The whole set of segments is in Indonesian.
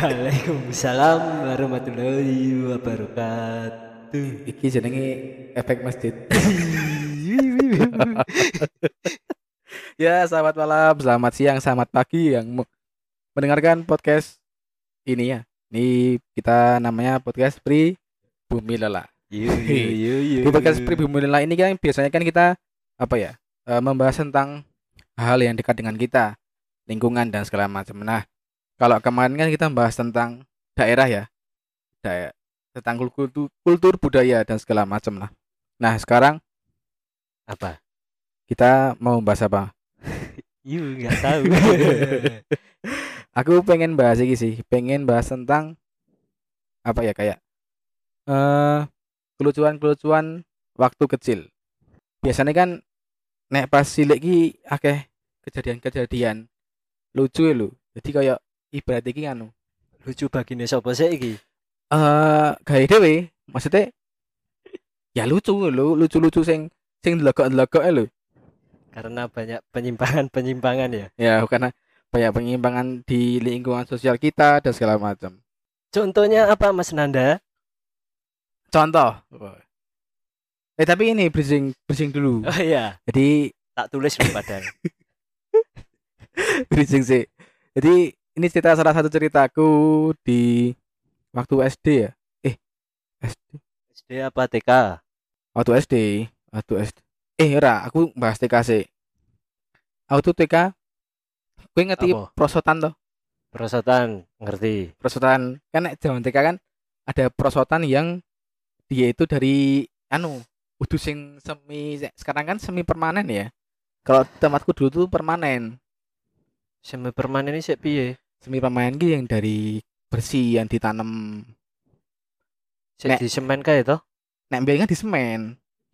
Waalaikumsalam warahmatullahi wabarakatuh. Iki jenenge efek masjid. ya, selamat malam, selamat siang, selamat pagi yang mendengarkan podcast ini ya. Ini kita namanya podcast Pri Bumi Lela. Di podcast Pri Bumi Lela ini kan biasanya kan kita apa ya? eh, membahas tentang hal yang dekat dengan kita, lingkungan dan segala macam. Nah, kalau kemarin kan kita membahas tentang daerah ya. Daerah tentang kultur, kultur budaya dan segala macam lah. Nah, sekarang apa? kita mau bahas apa? Yu nggak tahu. Aku pengen bahas ini sih, pengen bahas tentang apa ya kayak eh kelucuan-kelucuan waktu kecil. Biasanya kan nek pas cilik ki akeh kejadian-kejadian lucu ya lho. Jadi kayak ibarat iki anu. Lucu bagine sapa sih iki? Eh gawe dhewe, maksudnya ya lucu lho, lucu-lucu sing sing delegok-delegok lho. Karena banyak penyimpangan-penyimpangan ya. Ya karena banyak penyimpangan di lingkungan sosial kita dan segala macam. Contohnya apa Mas Nanda? Contoh. Eh tapi ini bridging bridging dulu. Oh iya, Jadi tak tulis dulu padahal. bridging sih. Jadi ini cerita salah satu ceritaku di waktu SD ya. Eh SD. SD apa TK? Waktu SD. Waktu SD. Eh ora, aku bahas TK sih. Waktu TK gue ngerti Apa? prosotan toh. Perosotan, ngerti. Prosotan kan zaman TK kan ada prosotan yang dia itu dari anu udah sing semi sekarang kan semi permanen ya. Kalau tempatku dulu tuh permanen. Semi permanen ini sih piye? Semi permanen ki yang dari bersih yang ditanam Sik di semen kae to? nek kan di semen.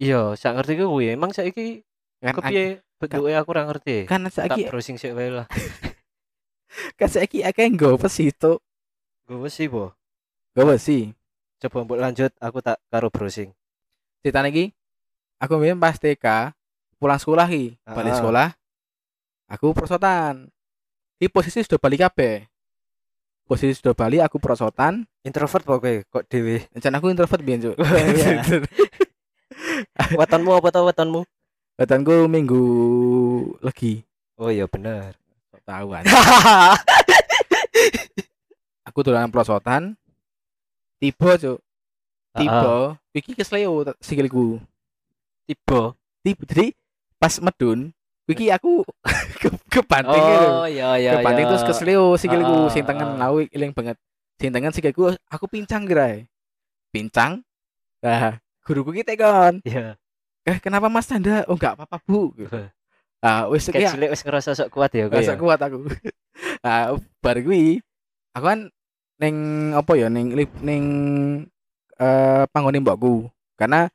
Iya, sak ngerti ku kuwi. Emang saiki Kan kepiye bentuke aku ora ngerti. kan Tak saiki browsing sik wae lah. kan saiki akeh nggo besi itu. Gue sih, Bo. Nggo besi. Coba mbok lanjut, aku tak karo browsing. Ceritanya iki aku mbiyen pas TK pulang sekolah ki, balik Ah. sekolah. Aku prosotan. Di posisi sudah balik kabeh. Posisi sudah balik aku prosotan. Introvert pokoknya kok dewe. Rencana aku introvert biyen, Cuk. Iya. Wetonmu apa tau wetonmu? Badanku minggu lagi. Oh iya bener. Tahu kan. Aku dolan prosotan. Tiba, Cuk. Tiba, iki kesleo sikilku. Tiba. Tiba jadi pas medun, iki aku ke kebanting lho. Oh iya iya kebanting iya. terus kesleo sikilku Ah, sing tengen ah. lawi banget. Sing tengen sikilku aku pincang gerai. Pincang. Nah, guruku ki tekon. Iya. Eh, kenapa Mas Tanda? Oh, enggak apa-apa, Bu. Ah, wis Kayak iki cilik wis ngerasa sok kuat ya kowe Rasa ya. kuat aku. ah, bar kuwi aku kan ning apa ya ning lip- ning eh panggone mbokku. Karena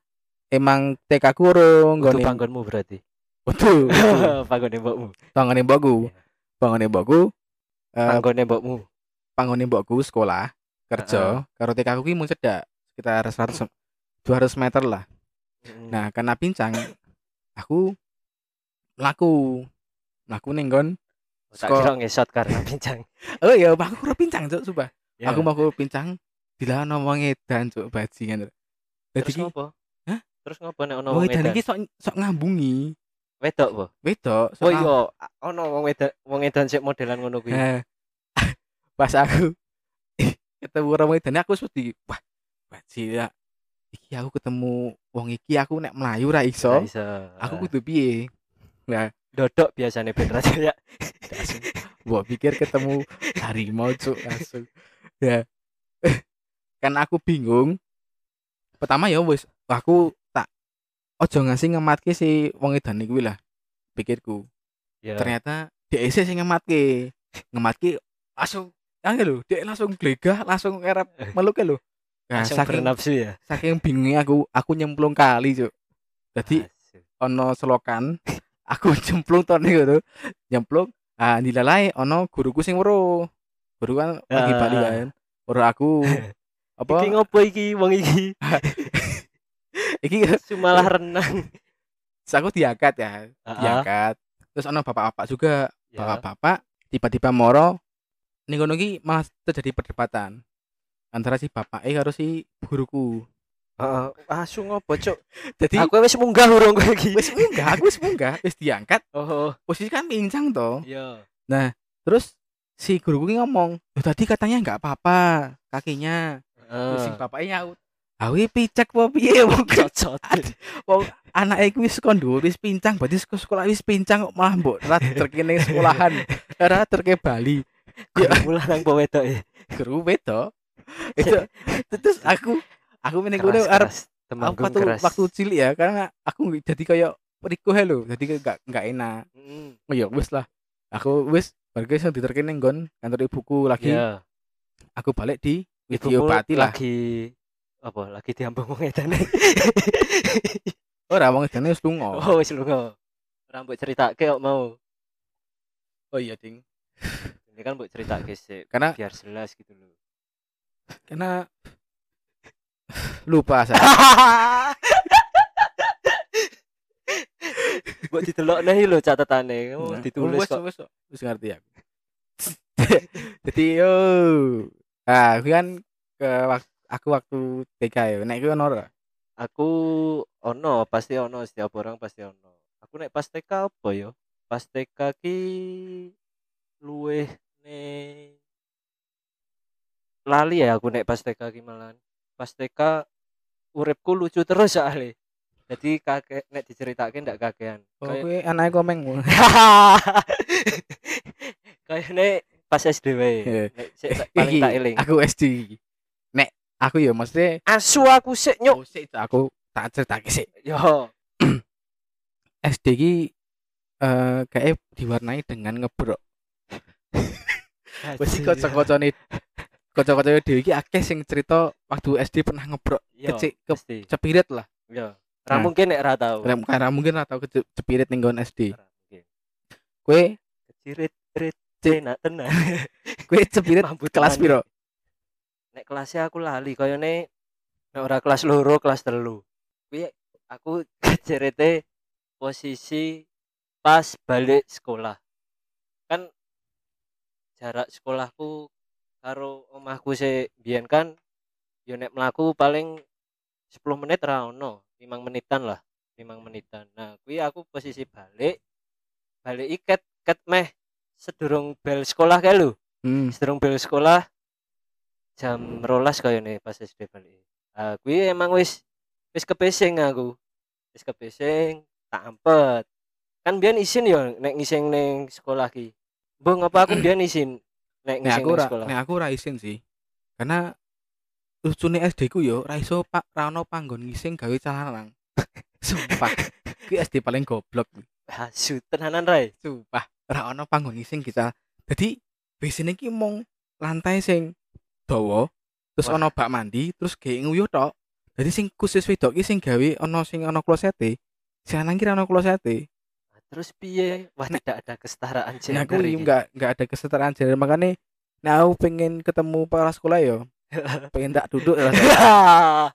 emang TK ku urung Itu nggone panggonmu berarti. Betul. Panggone mbokmu. Panggone mbokku. Panggone mbokku eh Panggone mbokmu. panggone mbokku sekolah kerja karo TK ku ki mung cedak sekitar 100 200 meter lah. Nah, karena pincang aku mlaku mlaku ning nggon Oh, tak kira ngesot karena pincang. Oh iya, aku kurang pincang, Cuk, sumpah. Ya. Aku mau aku pincang dilawan wong edan cuk bajingan. Dadi terus ngopo? Hah? Terus ngopo nek ono wong wong edan edan? iki sok sok ngambungi. Wedok po? Wedok Oh iya, ono wong edan wong edan sik modelan ngono kuwi. Pas aku ketemu orang edan aku wedi. Wah, bajingan. Iki aku ketemu wong iki aku nek melayu ra iso. Aku kudu piye? Nah, dodok biasanya ben ya. gua pikir ketemu harimau cuk langsung. Ya. kan aku bingung. Pertama ya wis aku ojo ngasih ngematke si wong edan iki lah. Pikirku. Ya. ternyata DSC sing ngematke ngematke langsung angel lho dia langsung glegah langsung ngarep meluk lho Nah, Langsung saking bernafsu ya. saking bingungnya aku aku nyemplung kali, Cuk. Jadi ono selokan, aku nyemplung to niku tuh. Nyemplung, ah dilalai ono guruku sing weruh. Guru kan lagi Ah. bali kan. Weruh aku. Apa? Iki ngopo iki wong iki? Iki Sumalah renang. terus aku diangkat ya, diangkat. Terus ono bapak-bapak juga, Ya. bapak-bapak tiba-tiba moro ning kono iki malah terjadi perdebatan antara si bapak eh karo si guruku. Heeh. Asu ngopo, Cuk? Jadi Aku wis munggah urung kowe iki. wis munggah, aku wis munggah, wis diangkat. Oh, Posisi kan pincang toh. iya. Terus si guruku ini ngomong, "Loh, tadi katanya nggak apa-apa kakinya." Terus si bapaknya nyaut, "Awi picek po piye wong Cocot. wong anake iku wis kon dhuwur wis pincang, berarti seko sekolah wis pincang kok malah mbok rat terkene sekolahan. Ora terke Bali." Ya. Mulai nang po wedok e. Guru beda. Itu terus aku aku meneng kudu Keras, arep waktu keras. waktu cilik ya karena aku jadi kayak perikuh lho, jadi nggak nggak enak. Mm. Oh ya wis lah. Aku wis bareng iso diterkene nggon kantor ibuku lagi. Iya. Aku balik di diobati lah. Lagi apa? Lagi diambung wong edane. Ora wong edane wis lunga. Oh, wis lunga. Rambut ceritake kok mau. Oh iya, Ding. Ini kan mbok ceritake sih Karena biar jelas gitu loh. karena lupa saya. Mbok didelok nih lho catatane. Oh, Nah, ditulis kok. wis, wis ngerti aku. Jadi yo. Ah, kan ke wak- aku waktu TK ya. Nek iku ono ora? Aku ono, pasti ono setiap orang pasti ono. Aku nek pas TK apa yo? Pas TK ki luweh ning lali ya aku nek pas TK ki malahan. Pas TK uripku lucu terus soalnya. Jadi kakek nek diceritake ndak kakean. Oh, kuwi anake komeng. kayaknya pas SD wae. Iya. Nek paling tak eling. Aku SD. Aku ya mesti Asu aku sik nyuk. oh, sik, aku tak ceritake sik. Yo. SD ki eh kayak diwarnai dengan ngebrok. Wis kocok-kocone kocok-kocone dhewe iki akeh sing cerita waktu SD pernah ngebrok kecik ke cepirit lah. Yo. Ra Nah. mungkin nek ra tau. Karena mungkin atau kecepirit ning nggon SD. Ra. Kue Kecirit rit cena tenan. kue cepirit kelas piro? Nek kelasnya aku lali koyone nek ora kelas loro, kelas telu. Kuwi aku kecerite posisi pas balik sekolah. Kan jarak sekolahku karo omahku se biyen kan yo nek mlaku paling 10 menit ra ono, 5 menitan lah, 5 menitan. Nah, kuwi aku posisi balik balik iket ket meh sedurung bel sekolah kae lho. Hmm. sedurung bel sekolah jam rolas kaya nih pas SD balik ah kuwi emang wis wis kepesing aku wis kepesing tak ampet kan biyen isin yo nek ngising ning sekolah ki mbok ngapa aku biyen isin nek Nek ngising aku ra sekolah nek aku ra isin sih. Karena lucune SD ku yo ra iso pak ra ono panggon ngising gawe calanang. Sumpah. Ki SD paling goblok. asu tenanan rai Sumpah, ra ono panggon ngising kita. Jadi biasanya ki mong lantai sing dawa, terus Wah. ono bak mandi, terus gawe nguyuh tok. Jadi sing khusus wedok ki sing gawe ono sing ono klosete. Sing lanang ki ra ono klosete. terus piye wah Nek- tidak ada kesetaraan Nah, aku gender ini iki. enggak enggak ada kesetaraan gender makanya nah aku pengen ketemu para sekolah yo. pengen tak duduk lah.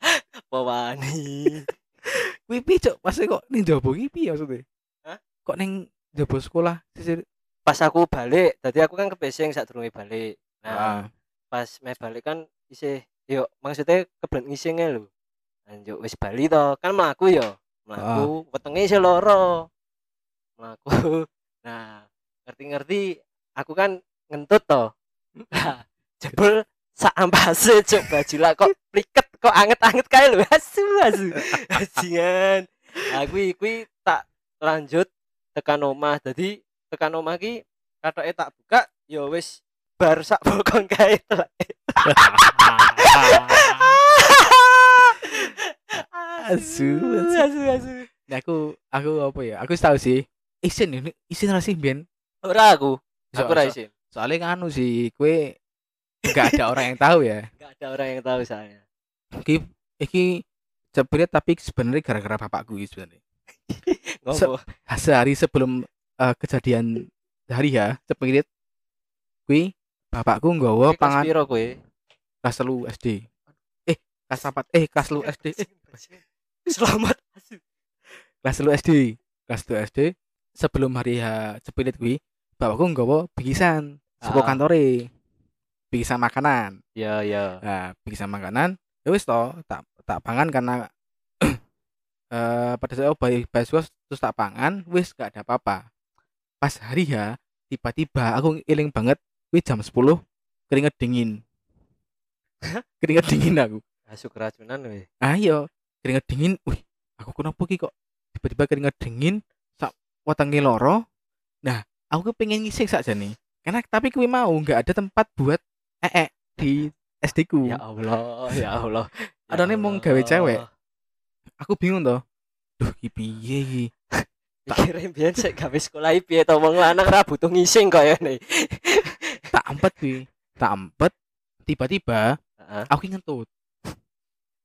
Pewani. Kuwi piye cok? Pas kok ning jaba ki piye maksudnya? Hah? Kok ning jaba sekolah pas aku balik tadi aku kan kepesing saat balik nah Ah, pas me balik kan isih yo maksudnya kebelet ngisingnya lho. Anjuk wis bali to kan mlaku yo mlaku wetenge isih loro mlaku nah ngerti-ngerti aku kan ngentut to. Nah jebul sak ampase cuk baju lah kok pliket kok anget-anget kae lho. Asu asu. Bajingan. Aku kuwi tak lanjut tekan omah. Jadi tekan omah ki katoke tak buka yo wis bar sak bokong kae. Asu, asu. asu asu Nah, aku aku apa ya? Aku tahu sih. Isin ini isin ra sih Ben. ora aku So- aku ra so- isin Soalnya kan anu sih, kue nggak ada orang yang tahu ya. enggak ada orang yang tahu saya iki iki cepirit tapi sebenarnya gara-gara bapakku iki sebenarnya ngopo sehari sebelum eh, kejadian hari ya cepirit kui bapakku nggawa pangan piro kowe? Kelas telu SD eh kelas 4 eh kelas telu SD eh. Selamat. Kelas telu SD kelas telu SD sebelum hari H cepirit kui bapakku nggawa bikisan saka Ah. kantore. Bikisan makanan. Ya ya. Nah bikisan makanan ya wis toh tak tak pangan karena eh pada saat aku bayi baswa terus tak pangan wis gak ada apa-apa. Pas hari ya tiba-tiba aku iling banget wis jam 10 keringet dingin. Keringet dingin aku. Asu keracunan we ayo keringet dingin. Wih aku kenapa ki kok tiba-tiba keringet dingin sak wetenge loro nah aku pengen ngising saja nih karena tapi kuwi mau nggak ada tempat buat ee di SD ku. Ya Allah ya Allah. Ya Adone mung Allah. gawe cewek. aku bingung toh. Duh ki piye ki Pikir biyen sik gawe sekolah piye to wong lanang ra butuh ngising kaya ngene. Tak ampet kuwi tak ampet tiba-tiba Heeh. aku ngentut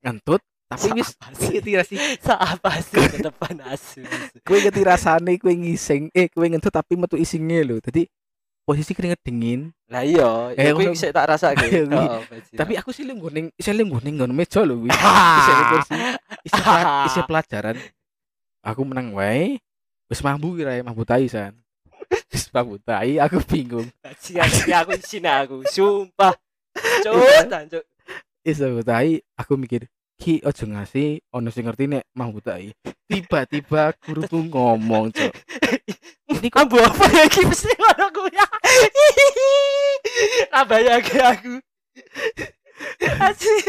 ngentut tapi wis sih? ngerti sih Apa sih ke depan asu. kuwi ngerti rasane kuwi ngising eh kuwi ngentut tapi metu isinge lho dadi posisi keringet dingin Lah iya, Eh, ya kuwi ngono- sik tak. Ayo, kuwi. Heeh, Bajingan. tapi aku sih lungguh ning isi lungguh ning nggon meja lho kuwi isi ning kursi isi, pela- isi pelajaran aku menang wae wis mambu kira mambu tai san mambu tai aku bingung bajingan iki aku isine aku, sumpah. Cuk, tancuk. wis mambu tai aku mikir ki ojo ngasih ono sing ngerti nek mambu tai tiba-tiba guruku ngomong cok ini kok Ambu apa ya iki mesti ngono kuwi. Abayake aku. Asih.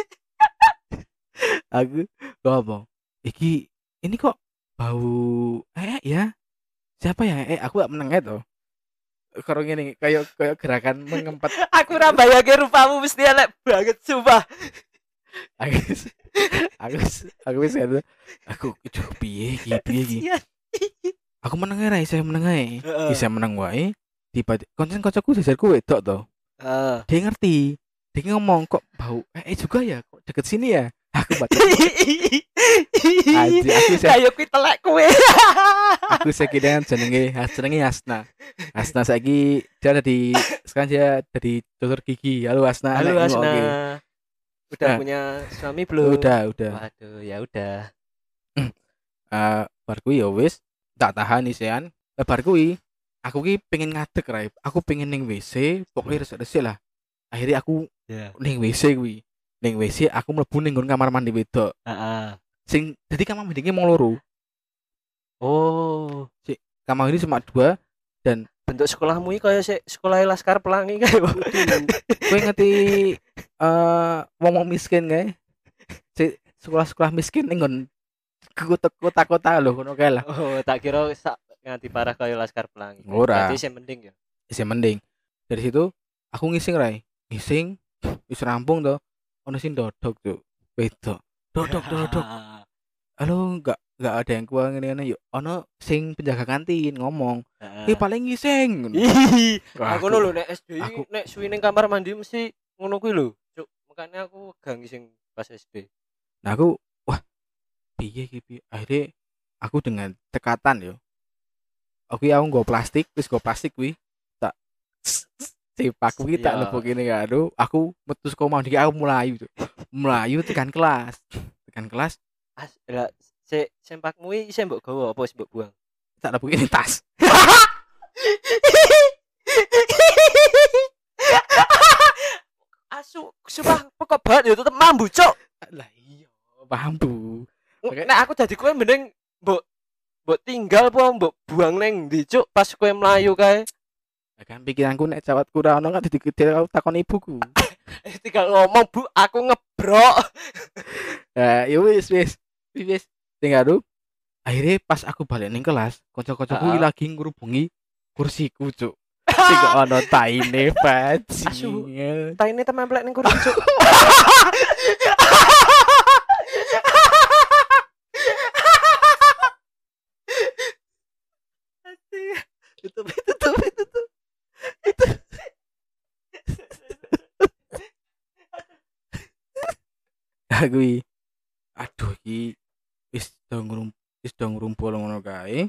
aku ngomong iki ini kok bau eh ya siapa ya? Eh aku gak meneng itu. Karo ngene kayak kayak gerakan mengempet. Aku ora bayangke rupamu mesti elek banget sumpah. aku aku aku wis kata aku itu piye iki? Piye iki? Kasihan. aku meneng ae ra iso meneng ae. Heeh. bisa meneng wae tiba konsen kocokku jajarku wedok to Heeh. dia ngerti. Dia ngomong kok bau? Eh juga ya kok deket sini ya aku baca Aji, aku Kayak kuwi telek kowe. aku sekira jenenge jenenge Hasna Hasna saiki dia ada di sekarang dia dari dokter gigi halo Hasna Halo Nek, Asna. oke. Udah Nah. punya suami belum? udah udah Waduh, ya udah. Eh bar kuwi ya wis tak tahan isian eh, bar kuwi aku ki pengen ngadeg rai aku pengen ning WC pokoknya resik-resik lah akhirnya aku Ya. ning WC kuwi ning WC aku mlebu ning nggon kamar mandi wedok Heeh. sing jadi kamar mandinya mau loro Oh, kamar ini cuma dua bentuk sekolahmu iki kaya sik sekolah Laskar Pelangi kae. gue ngerti eh wong wong miskin kae si sekolah-sekolah miskin ning nggon kota-kota lho ngono kae lah oh, tak kira sak nganti parah kaya Laskar Pelangi. Ora. Berarti sing mending ya. sih mending dari situ aku ngising rai ngising wis rampung to ono sing dodok tuh wedok dodok dodok. Halo enggak enggak ada yang kuah ngene ngene yuk. Ono sing penjaga kantin ngomong eh paling. Ih, Wah, aku lho nek SD aku- nek suwi ning kamar mandi mesti ngono kuwi lho. Cuk, makanya aku gak ngising pas SD. nah aku wah piye iki piye akhirnya aku dengan tekatan yo oke aku nggo plastik wis nggo plastik kuwi tak sipak kuwi tak Iya. lebok kene karo aku metu saka mandi aku melayu melayu tekan kelas tekan kelas As, lah se sempakmu iki isih mbok gawa apa wis mbok buang? tak lebok ini tas Asu, sumpah pokok banget ya tetep mambu, Cuk. lah iya paham bu Oke. Nek aku dadi kowe mending mbok mbok tinggal apa mbok buang neng ndi, Cuk, pas kowe mlayu kae. Ya kan pikiranku nek cawat kurang ono kan dadi gede aku takon ibuku. Eh, tinggal ngomong, Bu, aku ngebrok. ya ya wis wis. Wis tinggal akhirnya pas aku balik ning kelas kocok-kocokku Ah. lagi ngurubungi kursiku cuk. Sing ono taine bajingan Taine temen plek ning kursi, Cuk. tutup tutup tutup bar kuwi aduh iki wis do ngrum wis do ngrumpul ngono kae.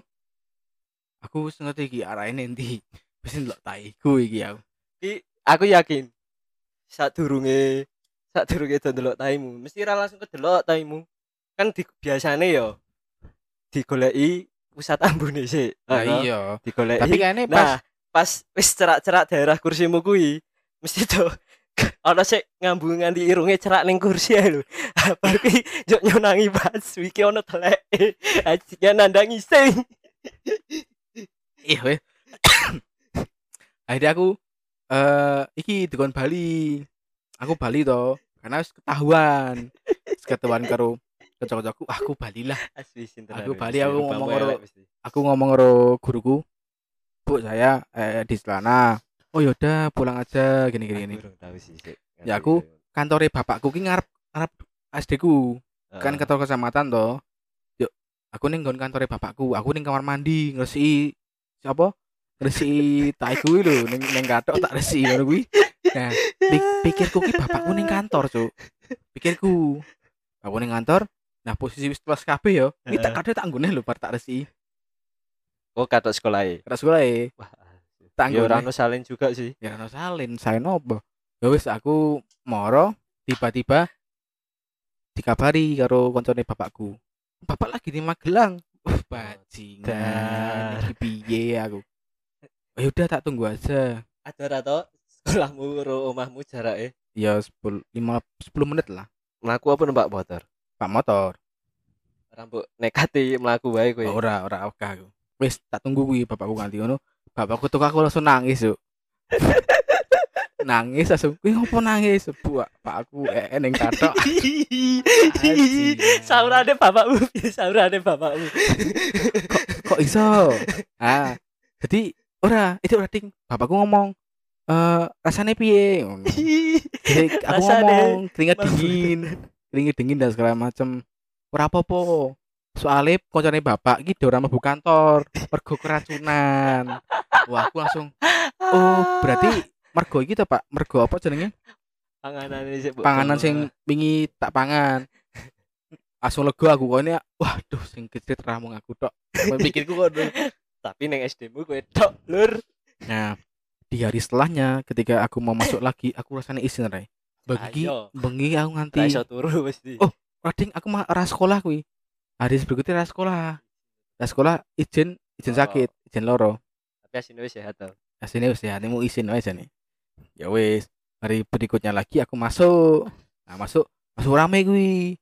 Aku wis ngerti iki arahe endi. Wis ndelok taiku iki aku. Ki aku yakin saat durunge saat durunge do ndelok taimu mesti ra langsung kedelok taimu. Kan di, biasane yo digoleki pusat ambune sih nah iya. digoleki. Tapi kayaknya nah pas wis cerak-cerak daerah kursimu kuwi mesti tuh ana sik ngambung nganti irunge cerak ning kursi lho. Baru ki yo nyonangi pas iki ana teleke. Ajikan nandangi sing. iya weh akhirnya aku eh iki dikon Bali aku Bali to karena wis ketahuan wis ketahuan karo kocok-kocokku aku Bali lah. Aku Bali, aku ngomong karo- aku ngomong karo guruku bu saya eh, di sana oh yaudah pulang aja gini gini gini. Ya, aku kantore bapakku ki ngarep ngarep SD ku. Kan Heeh. kantor kecamatan to yuk aku ning nggon kantore bapakku. Aku ning kamar mandi ngresiki siapa? Ngresiki tai kuwi lho ning ning kathok tak resiki ngono kuwi. Nah pi- pikirku ki bapakku ning kantor cuk. Pikirku aku ning kantor. Nah posisi wis plus kabeh yo iki tak kadhe tak nggone lho bar tak resiki Oh, katok sekolah terus sekolah Wah. Ya ora nggone ono salin juga sih. ya ono salin salin opo? Ya wis aku moro tiba-tiba dikabari karo koncone bapakku. Bapak lagi di Magelang. Uh bajingan iki piye aku? Oh, ya udah tak tunggu aja. Ada ora to sekolahmu karo omahmu jarake? ya 10 5 10 menit lah. Mlaku apa numpak motor? pak motor. Rambut nekati mlaku wae kowe. ora ora oke aku wis tak tunggu kuwi bapakku nganti ngono. Bapakku tuh aku langsung nangis yuk nangis langsung kuwi ngopo nangis? Buak pak aku eh kathok. Anjing. Saurane bapakmu, saurane bapakmu. kok iso? Ah jadi ora itu ora ding bapakku ngomong eh rasanya piye? Jadi aku Rasane ngomong keringat dingin keringat dingin dan segala macem. Ora apa-apa soalnya koncone bapak gitu ora mlebu kantor mergo keracunan wah aku langsung oh berarti mergo iki to Pak mergo apa jenenge panganan sih panganan sing wingi tak pangan langsung lega aku kok ini waduh sing kecil ramung aku tok pikirku kok tapi neng SD mu kowe tok lur Nah, di hari setelahnya ketika aku mau masuk lagi, aku rasanya izin Ray. Bengi, bengi aku nganti. turu mesti Oh. Rading aku mah ora sekolah kuwi. Hari berikutnya sekolah. Sekolah izin izin Oh. sakit, izin loro. tapi asine wis sehat to Nah, sini wis ya, mau izin wae jane. Ya wis, hari berikutnya lagi aku masuk. Nah, masuk masuk rame kuwi.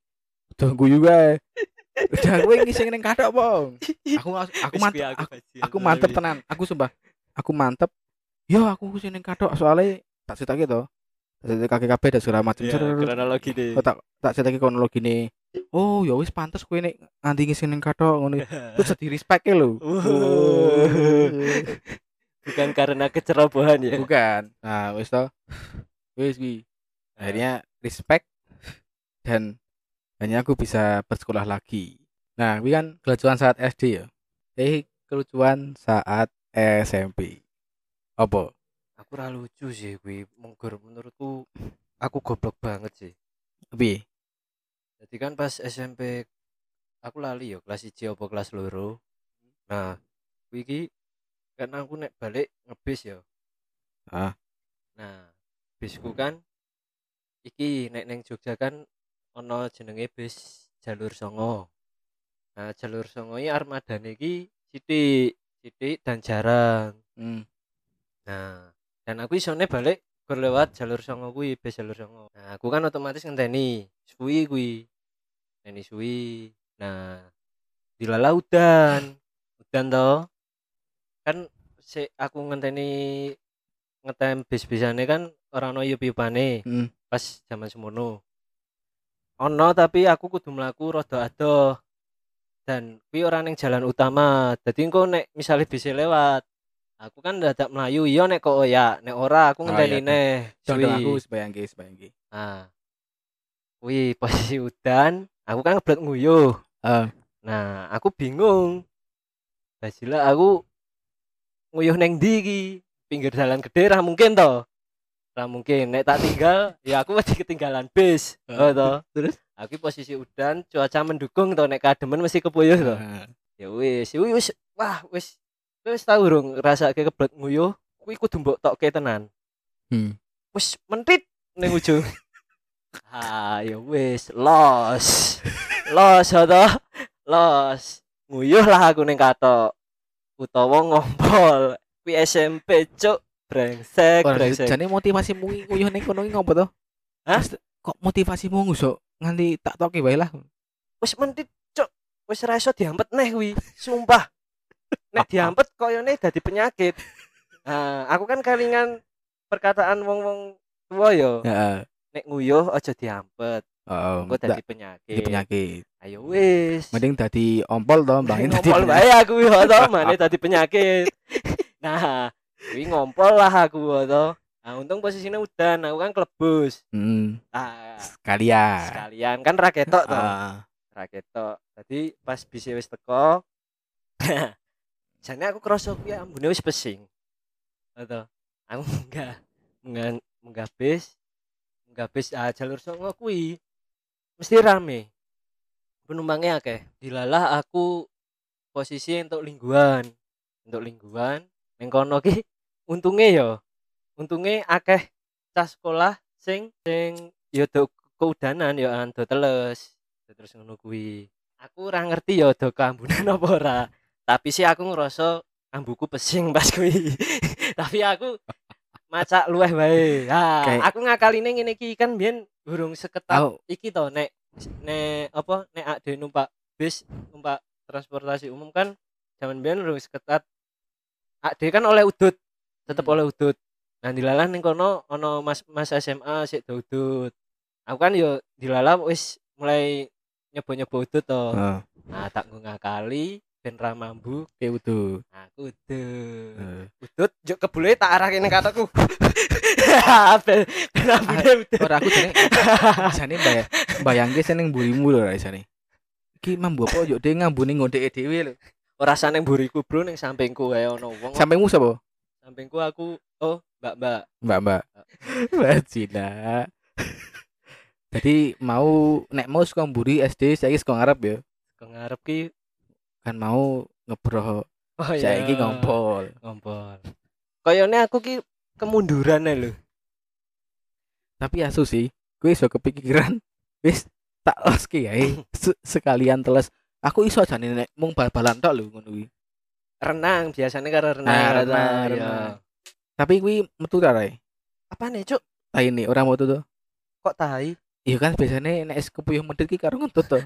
Udah guyu juga. Udah gue ngisi ning kathok, Bang. Aku aku mantep, aku, mantep tenan aku sumpah aku mantep yo aku sini kadok soalnya tak cerita gitu tak cerita kaki kabeh dan segala macam Iya, kronologi deh oh, tak tak cerita kronologi nih oh ya wis pantes kowe nek nganti ngisi ning kadok ngono. Terus jadi respect lho. Bukan karena kecerobohan ya? Bukan. Nah wis to. Wis wi akhirnya respect dan hanya aku bisa bersekolah lagi. Nah ini kan kelucuan saat SD ya? Eh kelucuan saat SMP apa? Aku ra lucu sih kuwi. Menggur menurutku aku goblok banget sih. Piye? Jadi kan pas SMP aku lali yo kelas 1 apa kelas loro nah kuwi iki kan aku nek balik ngebis yo Ah. nah bisku kan iki nek neng Jogja kan ono jenenge bis jalur songo nah jalur songo ini armadane iki sithik sithik dan jarang Hmm. Nah, dan aku isone balik gur lewat jalur songo kuwi, bis jalur songo. Nah, aku kan otomatis ngenteni suwi kuwi. Ngenteni suwi. Nah, dilala udan. Udan to. Kan si aku ngenteni ngetem bis-bisane kan ora ono yup-yupane Hmm. pas zaman semono. Ono tapi aku kudu mlaku rada adoh. Dan kuwi ora ning jalan utama. Dadi engko nek misalnya bisa lewat aku kan dadak melayu iya nek kok ya nek ora aku Oh, ngenteni iya, neh Contoh aku sebayangke sebayangke. nah kuwi posisi udan aku kan ngeblek nguyuh Ah. nah aku bingung Basila aku nguyuh neng iki pinggir jalan gede ra mungkin to Ra mungkin nek tak tinggal ya aku mesti ketinggalan bis. Oh toh. Terus? Aku posisi udan, cuaca mendukung toh nek kademen mesti kepuyuh toh. Ya wis, ya wis wah wis wis tau urung ngrasake keblek nguyuh, kuwi kudu mbok tokke tenan. Hmm. Wis mentit ning ujung. ah, ya wis los. los ya toh. Los. Nguyuh lah aku ning katok. Utawa ngompol. Kuwi SMP, cuk. Brengsek, Ora brengsek. jane motivasimu ki nguyuh ning kono ki ngopo to? Hah? Kok motivasimu ngusuk nganti tak toke wae lah. Wis mentit, cuk. Wis ra iso diampet neh kuwi. Sumpah. Nek diampet koyone dadi penyakit. Nah, aku kan kalingan perkataan wong-wong tua yo. Heeh. Nek nguyuh aja diampet. Oh, Engko dadi penyakit. di penyakit. Ayo wis. Mending dadi ompol to, dadi ngompol penyakit. wae aku yo to, mane dadi penyakit. Nah, kuwi ngompol lah aku to. Nah, untung posisinya udan, aku kan klebus. Hmm, Ah, sekalian. sekalian kan ra ketok to. Ah, ra ketok. Dadi pas bis wis teko, jane aku krasa kuwi ambune wis pesing. Atau aku enggak enggak munggah bis, munggah bis ah, jalur songo kuwi mesti rame. Penumpangnya akeh. Dilalah aku posisi untuk lingguan. Untuk lingguan ning ki untunge yo. Untunge akeh cah sekolah sing sing yo do keudanan yo an do teles. Terus ngono. Aku ora ngerti yo do kambunan apa ora. Tapi sih aku ngerasa ambuku pesing pas kuwi. Tapi aku macak luweh wae. Ha, Kayak- aku ngakaline ngene iki kan biyen burung seketat Aku iki to nek nek apa nek ade numpak bis numpak transportasi umum kan zaman biyen urung seketat ade kan oleh udut tetep Hmm. oleh udut nah dilalah ning kono ono mas mas SMA sik do udut aku kan yo dilalah wis mulai nyoba-nyoba udut to Heeh. nah tak ngakali ben ra mambu Kayak utuh. aku udut Heeh. udut juk kebule tak arah kene kataku ben ben ambune udut Ora aku jane jane bayang bayangke seneng burimu lho ra jane. Iki mambu apa yo dhewe ngambune ngondeke dhewe lho. ora saneng buriku bro ning sampingku wae ono wong Sampingmu sapa? sampingku aku oh mbak mbak Mbak Mbak. Mbak Cina. Jadi mau nek mau suka mburi SD saya suka ngarep ya. kok ngarep ki Kan mau ngebroh oh saya iki ngompol. ngompol kayaknya aku ki kemunduran lho Tapi asu sih, gue iso kepikiran wis tak los ki Se- sekalian teles. Aku iso jane nek mung bal-balan tok lho ngono kuwi. renang biasanya karena renang Nah, atau- renang, iya. renang. Tapi kuwi metu ta Rai? apa nih cuk Ah ini orang metu tuh. kok tahi Iya kan biasanya nek es kepuyuh medit ki karo ngentut to.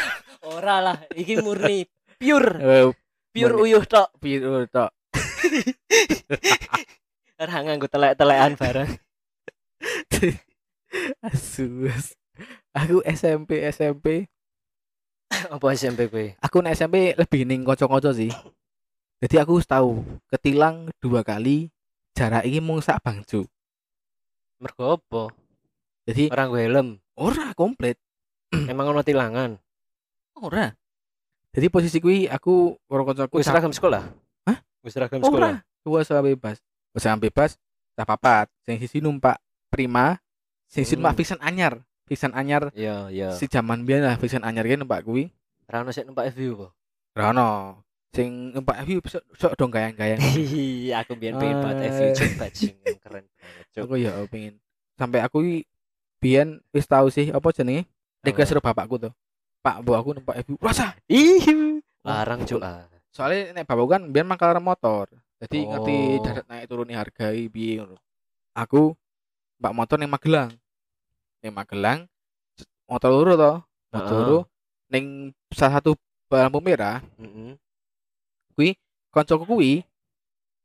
ora lah iki murni pure Eh, pure uyuh tok Piru tok. ora nganggo telek-telekan bareng Asu. as. Aku SMP SMP, apa SMP kowe aku nek SMP lebih ning kanca-kanca sih. Jadi aku tahu ketilang dua kali jarak ini mung sak bangju. mergo apa Jadi orang gue helm ora komplit. emang ono tilangan Ora. Jadi posisi kuwi aku karo kancaku Wis seragam sekolah Hah? Wis seragam Ora. sekolah Dua sama bebas. Sama bebas tak papat. Sing sisi numpak prima, sing sisi Hmm. numpak Vision anyar. Vision anyar iya iya si zaman biyen lah Vision anyar ki numpak kuwi. ra ono sik numpak FU apa Rono. Sing numpak view sok sok dong gayang-gayang. Iya, aku biyen pengen banget. FU cuk bajing keren banget aku ya pengen. Sampai aku biyen wis tahu sih apa jenenge? Request karo bapakku tuh. Pak, Bu aku numpak view. Rasa. Ih, larang cuk. ah. Soalnya nek bapakku kan biyen mangkal motor. Jadi ngerti Oh. darat naik turunnya harga piye ngono. Aku mbak motor ning Magelang. Ning Magelang motor loro to. Motor loro ning salah satu lampu merah Heeh. koncoku kuwi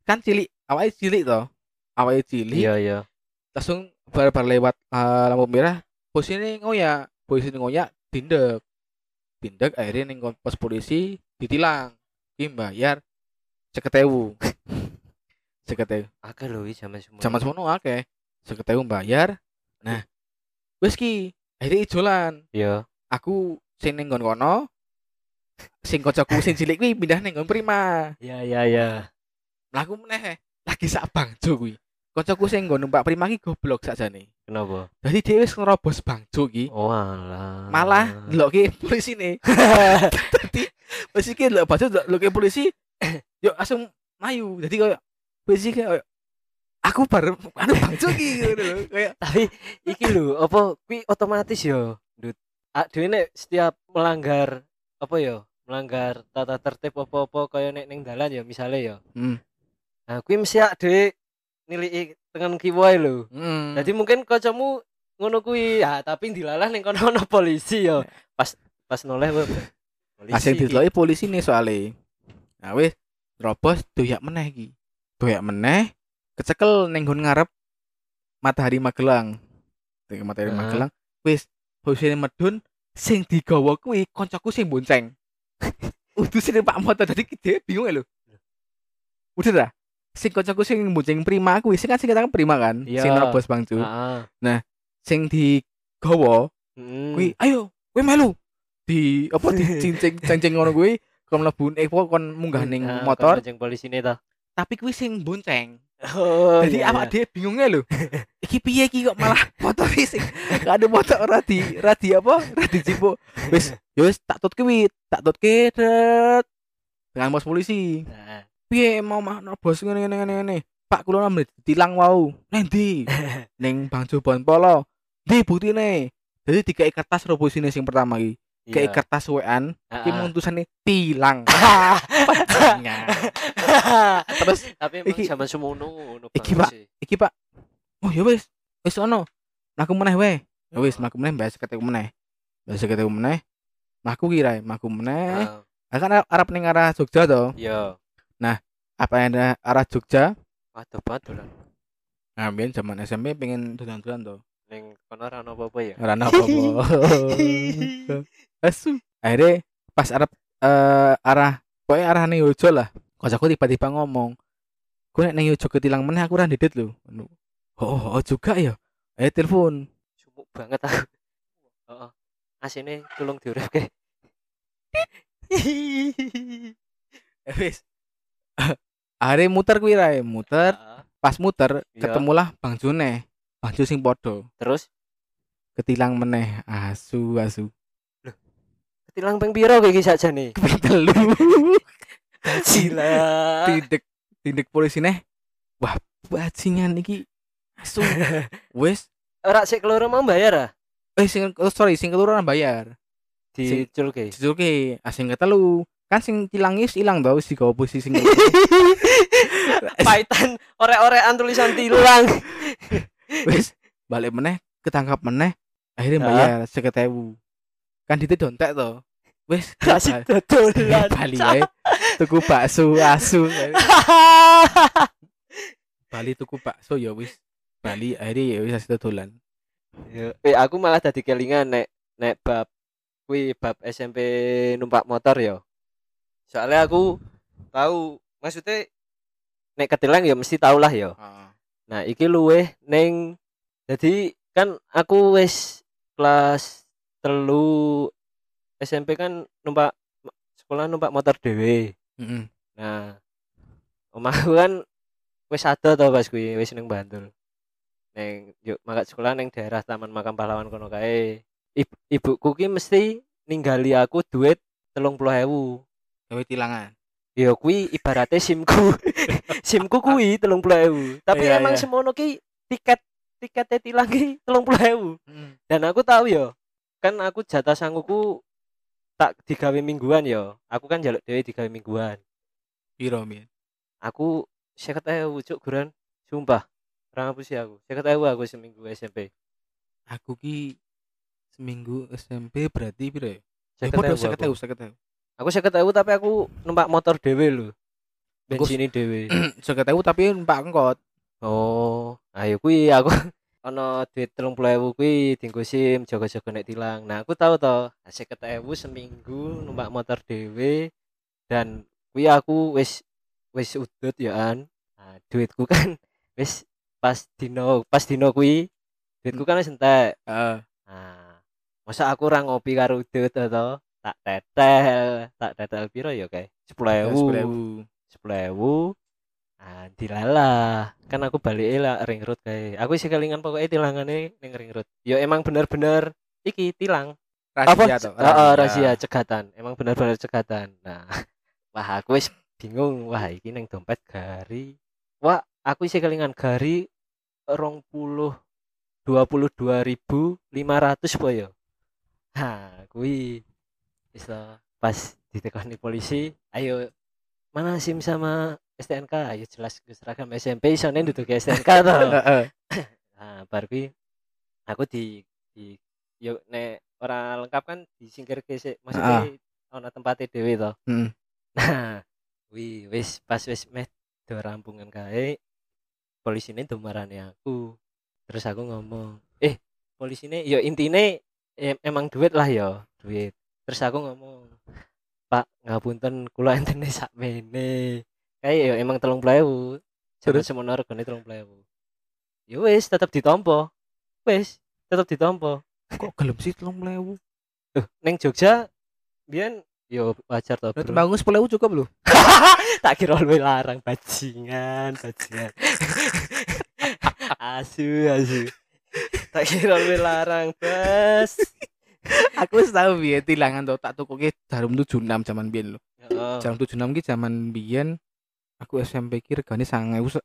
kan cilik awake cilik to awake cilik Iya, iya. langsung bar-bar lewat eh, lampu merah posisi ngoyak posisi ngoyak dindek dindek akhirnya ning pos polisi ditilang ki bayar seketewu seketewu Akeh lho zaman semua. zaman semono akeh. Seketewu bayar nah wis ki. Akhirnya ijolan. Iya. aku sing ning kono sing kocokku sing cilik kuwi pindah ning prima. Iya, iya, iya. mlaku meneh lagi sak bangjo kuwi Kocokku sing nggo numpak Prima iki goblok sakjane. Kenapa? Dadi dhewe wis ngerobos bangjo iki. Oh alah. Malah ndelokke polisi nih. Dadi polisi ki ndelok bangjo ndelokke polisi yo langsung mayu. Dadi koyo polisi kayak aku bareng anu bangjo iki ngono lho. Kayak tapi iki lho apa kuwi otomatis yo Dut. Dhewe nek setiap melanggar apa yo melanggar tata tertib apa-apa kaya nek ning dalan ya misalnya ya hmm. nah kuwi mesti dhewe niliki dengan kiwa lho Hmm. jadi mungkin kancamu ngono kuwi ya tapi dilalah ning kono ono polisi ya pas pas noleh polisi Asing iki. dideloki polisi nih soalnya. Nah wis robos doyak meneh iki. Doyak meneh kecekel ning ngarep Matahari Magelang. Ning Matahari Heeh. Magelang wis posisi medun sing digawa kuwi koncoku sing bonceng. Udah sini Pak Motor dadi gede bingung ya lho. Udah dah. Sing koncoku sing bonceng prima kuwi sing kan sing katakan prima kan, Iya. sing robos Bang Ju. Heeh. Sing digawa Mm. kuwi ayo kowe melu di apa di cincing cincing ngono kuwi kon mlebu eh kon munggah ning Nah, motor kon bonceng polisi ini ta tapi kuwi sing bonceng oh jadi iya, awak iya. dhewe bingungnya lho iki piye iki kok malah motor sing gak ada motor ora di ora di apa ora dicipuk wis ya wis tak tut kuwi tak tut det dengan bos polisi Nah, piye mau mah no, bos ngene ngene ngene ngene? Pak kula nambe tilang wau. Nendi ning Polo ndi buktine? Jadi dikai kertas robosine sing pertama iki. Kayak kertas wean iki tulisannya tilang. Terus tapi iki- zaman semono ngono iki, Pak. iki pak. Oh ya wis. Wis ono. Mlaku meneh wae ya wis mlaku meneh mbak seketek meneh. Mbak seketek meneh. Mlaku kira mlaku meneh. Kan arep- arep ning arah Jogja to? Iya apa yang ada arah Jogja? Waduh banget dolan nah biyen zaman SMP pengen dolan-dolan to? Ning kono ora ono apa-apa ya? Ora ono apa-apa. Asu akhirnya pas arep eh, arah pokoknya arah ning Yojo lah. Kocokku tiba-tiba ngomong gue nek ning Yojo ketilang meneh aku ora ndedit lho. Oh, oh juga ya? Ayo telepon. Sumuk banget aku. Heeh. Asine tulung diurepke Eh, wis akhirnya muter kuwi rae muter pas muter Iya. ketemulah Bang June Bang June sing podo terus? Ketilang meneh. Asu asu. Ketilang ping piro kowe iki sakjane? Kaping telu. Gila. Tindik tindik polisi neh. Wah bajingan iki. Asu. Wis. Ora sik keloro mau bayar ah? Eh sing oh, sorry sing kelurahan bayar diculke jujurke asing ketelu kan sing tilangis ilang tau wis digawa posisi sing paitan orek-orekan tulisan tilang. Wis balik meneh ketangkap meneh akhirnya Hah? bayar seketewu kan itu dontek to. Wis kasih dodolan Bali wae tuku bakso asu. Bali tuku bakso ya wis. Bali akhirnya ya wis asu dolan Ya, eh aku malah tadi kelingan nek nek bab kuwi bab SMP numpak motor ya. Soalnya aku tahu maksudnya nek ketilang ya mesti tau lah ya. Nah, iki luweh ning jadi kan aku wis kelas telu SMP kan numpak sekolah numpak motor dhewe. Heeh. Nah, omahku kan wis ada to pas kuwi wis ning Bantul. Neng yuk mangkat sekolah neng daerah Taman Makam Pahlawan kono kae. Ib- ibuku ki mesti ninggali aku duit 30.000. gawe tilangan Ya kuwi ibaratnya simku. simku kuwi 30.000. Tapi Iya, emang iya. semono ki tiket tiketnya tilang ki 30.000. Dan aku tahu ya. Kan aku jatah sanguku tak digawe mingguan ya. Aku kan jaluk dhewe digawe mingguan. piro min aku seket ewu cuk guran sumpah orang sih aku seket ewu aku seminggu SMP aku ki seminggu SMP berarti piro ya ya seket ewu seket ewu aku seket ewu tapi aku numpak motor dewe lho. Bensin dewe seket ewu tapi numpak angkot. Oh ayo kui aku ono duit telung puluh ewu kui tinggu sim jaga-jaga nek tilang. Nah aku tahu toh seket ewu seminggu numpak motor dewe dan kui aku wis wis udut ya an. Nah, duitku kan wis pas dino pas dino kui duitku kan wis entek. Heeh. Nah, masa aku ora ngopi karo udut to? Tak tetel, tak tetel piro ya kae? 10.000. 10.000 10.000. ah dilalah kan aku balik lah ring road kayak aku sih kelingan pokoknya tilangannya ning ring road. Yo emang bener-bener iki tilang. Rahasia apa? toh, Heeh, rahasia cegatan emang benar-benar cegatan nah wah aku wis bingung. Wah iki neng dompet gari. Wah aku sih kelingan gari rong puluh dua puluh dua ribu lima ratus po yo ha kui bisa pas ditekani polisi ayo mana sim sama STNK ayo jelas gue seragam SMP soalnya duduk STNK toh nah kui aku di di yuk nek ora lengkap kan disingkir ke maksudnya ono tempatnya dewe to. Mm. nah wi wis pas wis meh do rampungan kae polisi ini marani aku. Terus aku ngomong eh polisi ini yo intine em- emang duit lah yo duit terus aku ngomong pak ngapunten kula entene sak mene kayak yo emang telung puluh Terus? semono regane telung puluh yo wis tetep ditompo wis tetep ditompo Kok gelem sih telung? Tuh, neng Jogja biyen yo wajar to. Nah, Bro. Tembangun sepuluh cukup loh. tak kira lu larang bajingan, bajingan. asu, asu. tak kira lu larang, Bos. Aku wis tau biyen tilangan to tak tukuke jarum 76 zaman biyen lho. Heeh. Jarum 76 ki zaman biyen aku SMP ki regane 1000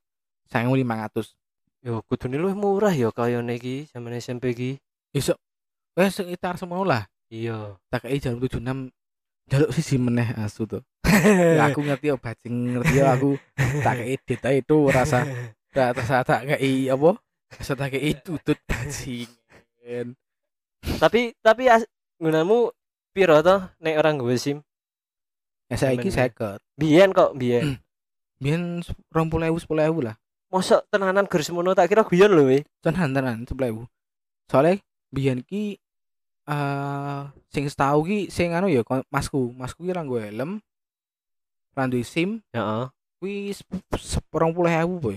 1500. Yo kudune lu murah yo kaya iki zaman SMP ki. Iso wes sekitar semono lah. Iya. Tak kei jarum 76 jaluk sisi meneh asu tuh. Ya aku ngerti yo bajing ngerti yo aku tak kei data itu rasa tak rasa tak kei apa? Rasa tak kei tutut bajingan. Tapi tapi as, gunamu piro to nek orang gue SIM? Ya Zaman 50. Biyen kok biyen. Biyen 20.000 10.000 lah. Mosok tenanan gur semono tak kira guyon lho we. tenan tenan sepuluh soalnya biyen ki eh sing setahu ki sing anu ya masku masku ki ranggo helm randu sim Heeh. kuwi seperang puluh ewu boy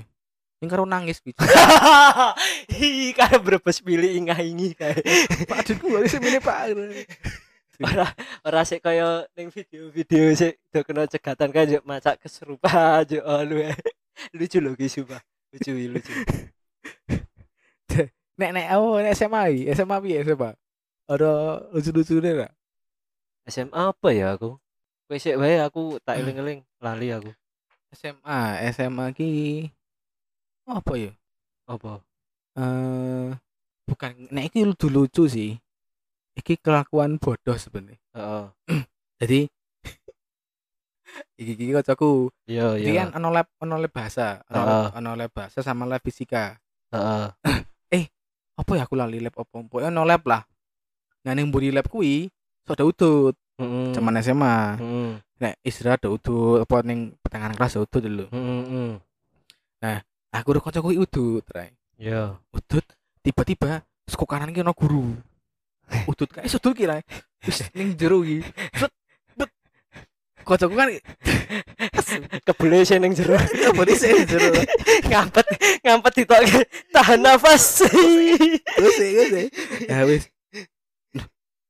ini karo nangis gitu Hi kan brebes pilih ingai-ingi kae. pak adikku gak bisa milih pak. Ora ora sik kaya ning video-video sik do kena cegatan kan yo macak keserupan yo oh, lu lucu lho ki sumpah. Lucu lucu. Nek nek oh nek SMA iki SMA piye SMA ada lucu lucu deh lah SMA apa ya aku? Sik wae aku tak eling-eling lali aku. SMA SMA ki apa ya? Apa? Eh bukan nek iki lucu lucu sih. Iki kelakuan bodoh sebenarnya. Heeh. Jadi iki iki kocokku iya iki iya. kan ono lab ono lab bahasa ono lab, ono lab bahasa sama lab fisika. Heeh. Apa ya aku lali lab apa? Pokoknya ono lab lah. Nah ning mburi lab kuwi soda udut. Heeh zaman SMA heeh nek istirahat ada udut apa ning pertengahan kelas udut dulu. Heeh aku udah kocok kuwi udut rai iya. Udut tiba-tiba sekuk kanan ki ono guru. Udut kae sudut ki rai wis ning jero ki set bet kocokku kan kebule sing ning jero. Apa sih jero. Ngampet ngampet ditoke tahan nafas. Terus sih sih ya wis.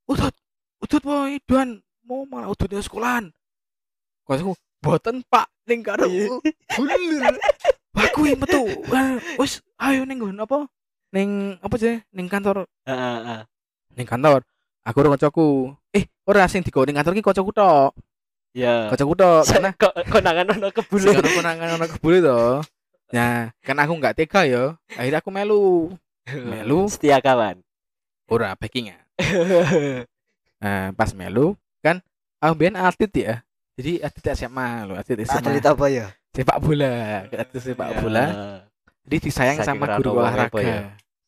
Utut utut boy duan mau malah di sekolahan. Aku boten pak. Ning karo bulir aku yang metu. Wis ayo ning nggon apa? Ning apa sih ning kantor. Heeh ning kantor. Aku ora kocokku eh ora sing digo ning kantor ki kocokku tok. Iya. Kocokku tok karena kok konangan ono kebule? Ono konangan ono kebule to. Nah, kan aku nggak tega ya. Akhirnya aku melu. Melu. setia kawan. Ora backingan. Nah, pas melu kan aku biyen atlet ya. Jadi atlet SMA loh, atlet SMA. apa ya Sepak bola, atlet sepak bola. Jadi disayang Saking sama guru olahraga. ya.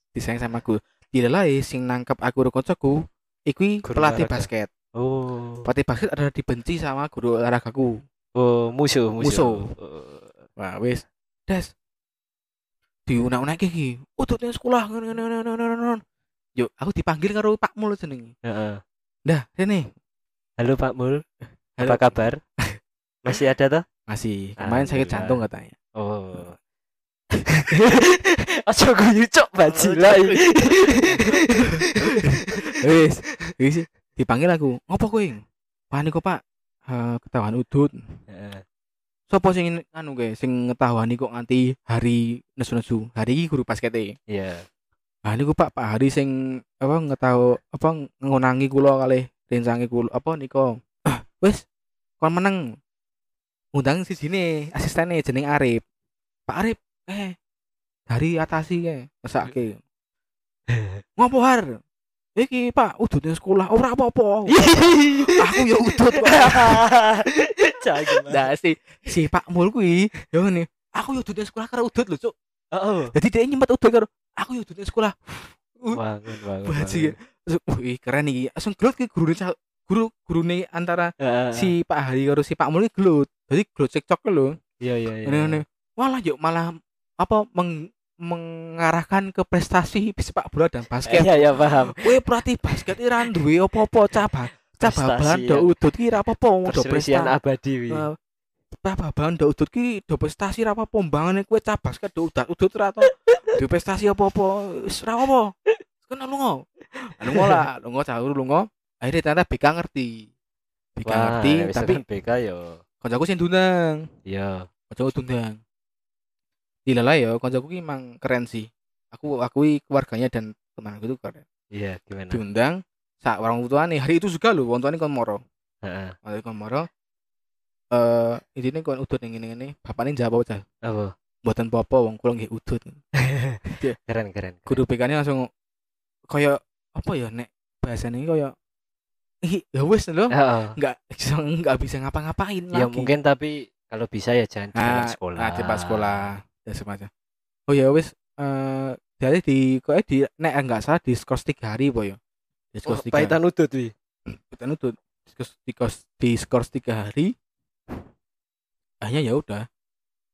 Disayang sama guru. Dilelai sing nangkep aku karo kancaku, iku Guru pelatih olahraga. basket. oh Pelatih basket adalah dibenci sama guru olahragaku. oh musuh musuh, Musuh. Wah, wis. Das. Diunak-unak iki. Utut ning sekolah ngono ngono ngono ngono, ngono. Yuk, aku dipanggil karo Pak Mul jenenge. Heeh. Dah, sini. halo Pak Mul Halo. apa kabar masih ada toh Masih. Kemarin sakit jantung katanya. oh Aja guyu cok bajilai. Wis, wis dipanggil aku. Ngopo kowe? Panik kok, Pak. Eh, ketahuan udut. Heeh. Sopo sing anu kae sing ngetawani kok nganti hari nesu-nesu. Hari iki guru basket Iya. Ah niku Pak Pak Hari sing apa ngetahu apa ngonangi kula kalih rencange kula apa nika. Wis kon meneng. Undang si sini asistene jeneng Arif. Pak Arif eh dari atasi kae mesake. Ngopo har? Iki Pak udut ning sekolah ora apa-apa. Aku ya udut Pak. Nah si si Pak Mul kuwi yo ngene. Aku yo udut ning sekolah karo udut lho, Cuk. Heeh. Jadi dia nyempet udut karo aku yo udut ning sekolah. Bangun, bangun. Bajingan. Langsung, Wih, keren iki. Langsung gelut ki gurune cah- guru gurune antara Heeh. si Pak Hari karo si Pak Mul iki gelut. Jadi gelut cekcok lho. Iya, iya, iya. Ngene-ngene. Malah yuk malah apa meng- mengarahkan ke prestasi sepak bola dan basket. Iya, iya, paham. Kowe berarti basket ora duwe apa-apa cabang. Cababan Prestasi, do ya. udut ki ra apa-apa do prestasi. abadi wi. Cababan do udut ki do prestasi ra apa-apa mbangane kowe cah basket do udat udut ra to. Do prestasi apa-apa wis ra apa. Kan lunga. Lunga lah, lunga caur lunga. Akhirnya ternyata BK ngerti. BK Wah, ngerti wis tapi kan BK yo. kancaku sing diundang. Iya. Kancaku diundang. Dilala ya, kancaku ki emang keren sih. Aku akui keluarganya dan temanku itu keren. Iya, gimana? Diundang sak orang tuane hari itu juga lho, wong tuane kon moro. Heeh. Waktu kon moro eh intine kon udut ning ngene-ngene, bapakne jawab aja. Apa? Mboten apa-apa wong kula nggih udut. Keren, keren. Guru BK-ne langsung kaya apa ya nek bahasane iki kaya ya wis lho, Heeh. enggak enggak bisa ngapa-ngapain Ya lagi. mungkin tapi kalau bisa ya jangan di nah, sekolah. Nah, di pas sekolah ya semacam. Oh ya wis eh jadi di kok di nek enggak salah di skors 3 hari po ya. Di Oh, skors 3. Paitan udut wi. Kita nutut Skors- di kos di skors 3 hari. Akhirnya ya udah.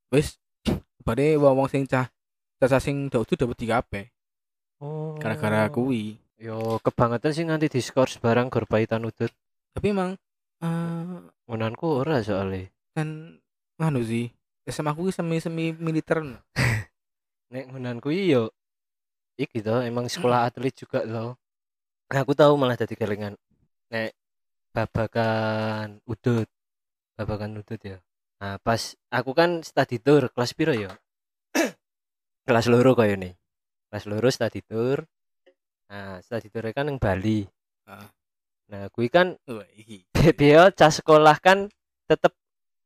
Wis bare wong sing cah cah sing udah dapat 3 AP Oh. gara-gara kuwi. Yo kebangetan sih nganti di skor barang gor paitan udut. Tapi emang eh Menanku ora soalnya. kan nganu sih SMA aku semi-semi militer Nek menanku yo iki to emang sekolah atlet juga loh. Nah, aku tahu malah jadi kelingan. Nek babakan udut. Babakan udut ya. Nah, pas aku kan study tour kelas piro ya? kelas loro kaya nih. Kelas loro study tour. Nah, study tour kan yang Bali. Ah. Nah, kui kan iki. dia cah sekolah kan tetep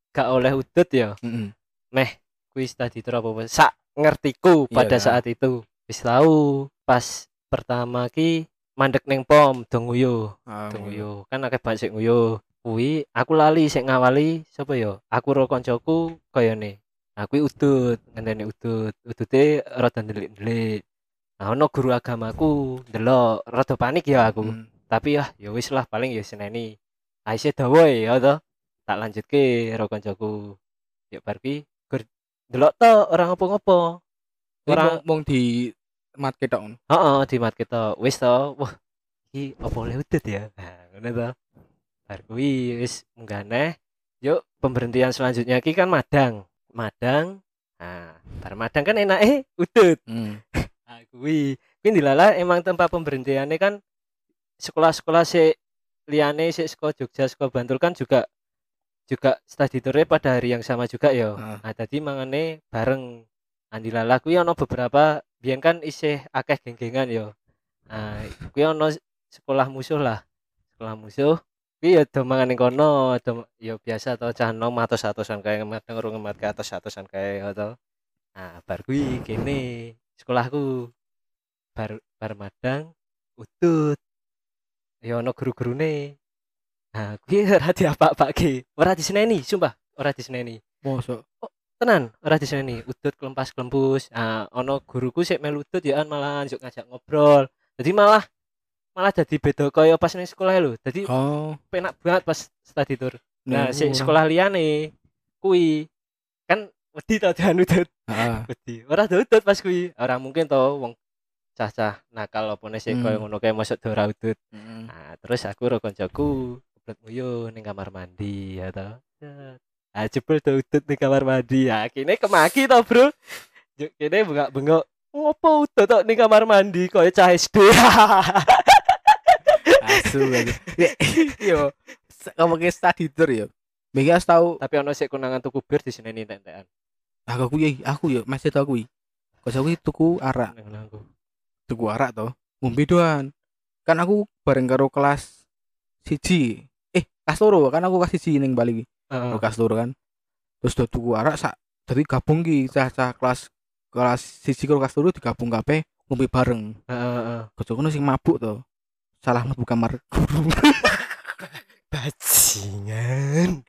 gak oleh udut ya. Heeh. Kui study tour apa apa. Sak ngertiku Iya, pada kan? saat itu. Wis tahu pas pertama ki mandek neng pom dong nguyu. Ah, Dong nguyu. Kan akeh banget sik nguyu. Kuwi aku lali sik ngawali sapa ya? Aku ro koncoku kaya ne. Nah, udut, ngenteni udut. Udute rada ndelik-ndelik. Nah, ono guru agamaku ndelok rada panik ya aku. Hmm. tapi ya ya wis lah paling ya seneni Aisyah dawa ya to tak lanjutke karo kancaku ya bar ki delok to orang apa-apa Ini Ora- mong, mong di mat ngono. heeh di mat kita wis to wah iki apa oleh udut ya? Nah ngono to bar kuwi wis munggane yuk pemberhentian selanjutnya ki kan madang. Madang nah bar madang kan enak eh udut. Hmm. Nah, kuwi kuwi dilala emang tempat pemberhentiannya kan sekolah-sekolah si liane si sekolah Jogja sekolah Bantul kan juga juga study pada hari yang sama juga ya. Ah. Nah, tadi mangane bareng Andi Lala kuwi ono beberapa biyen kan isih akeh geng-gengan ya. Nah, kuwi ono sekolah musuh lah. Sekolah musuh kuwi ya do mangan ning kono, do ya biasa to cah nom atus-atusan kae ngemat urung ngemat ke atus-atusan kae ya to. Nah, bar kuwi kene sekolahku bar bar madang utut ya ono guru-gurune. Nah kuwi ora diapa-apake ora diseneni sumpah ora diseneni. Mosok. tenan ora diseneni. Udut kelempas kelempus nah ono guruku sik melu udut ya malah njuk ngajak ngobrol. Jadi malah malah jadi beda kaya pas ning sekolah lho. Jadi Oh. penak banget pas study tour. Nah nek si ora- sekolah liyane kuwi kan wedi to dian udut Heeh. wedi ora udut pas kuwi ora mungkin to wong cah-cah nakal apa nih sih Hmm. koyo ngono kae masuk ora udut Heeh. nah terus aku karo koncoku kebelet nguyu ning kamar mandi ya to ah jebul to udut ning kamar mandi ya kene kemaki to bro kene bengak bengok ngopo udut tok ning kamar mandi koyo cah SD Asu asu. Ya, Yo, ngomongin study tour yo. Mega tahu Tapi ono sik konangan tuku bir di sini entek-entekan. Aku kuwi aku ya masih tau kuwi. Kok kuwi tuku arak, Nang aku. tuku arak to. Ngombe doan. Kan aku bareng karo kelas siji. Eh, kelas loro kan aku kelas siji ning Bali kuwi. Heeh. Oh, kelas loro kan. Terus do tuku arak sak jadi gabung ki cah-cah kelas kelas siji karo kelas loro digabung kabeh ngombe bareng. Heeh, heeh. Kocokno sing mabuk to. Salah mlebu kamar guru. Bajingan.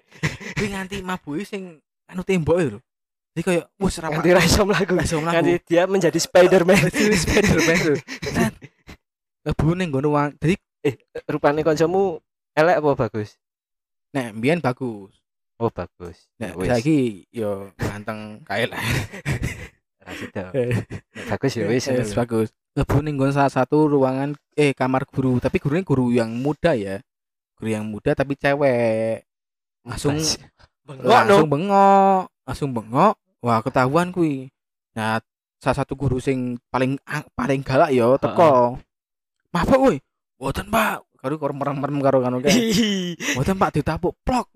Kuwi nganti mabuke sing anu tembok lho. Jadi kayak wis ra Ganti ra iso mlaku. Langsung mlaku. Ganti dia menjadi Spiderman. Spiderman lho. Kan lebu ning ngono wang. Jadi Rupane kancamu elek apa bagus? nek mbiyen bagus. Oh bagus. Nek Wis. saiki yo ganteng kae lah. Ra sida. Nek Bagus ya wis. Wis bagus. Lebu ning salah satu ruangan eh kamar guru, tapi gurunya guru yang muda ya. Guru yang muda tapi cewek. Langsung bengok langsung bengok, langsung bengok. Wah, ketahuan kuwi. Nah, salah satu guru sing paling paling galak yo teko. Mabuk kuwi. Mboten, Pak. Karo karo merem-merem karo kanu kae. Mboten, Pak, ditapuk plok.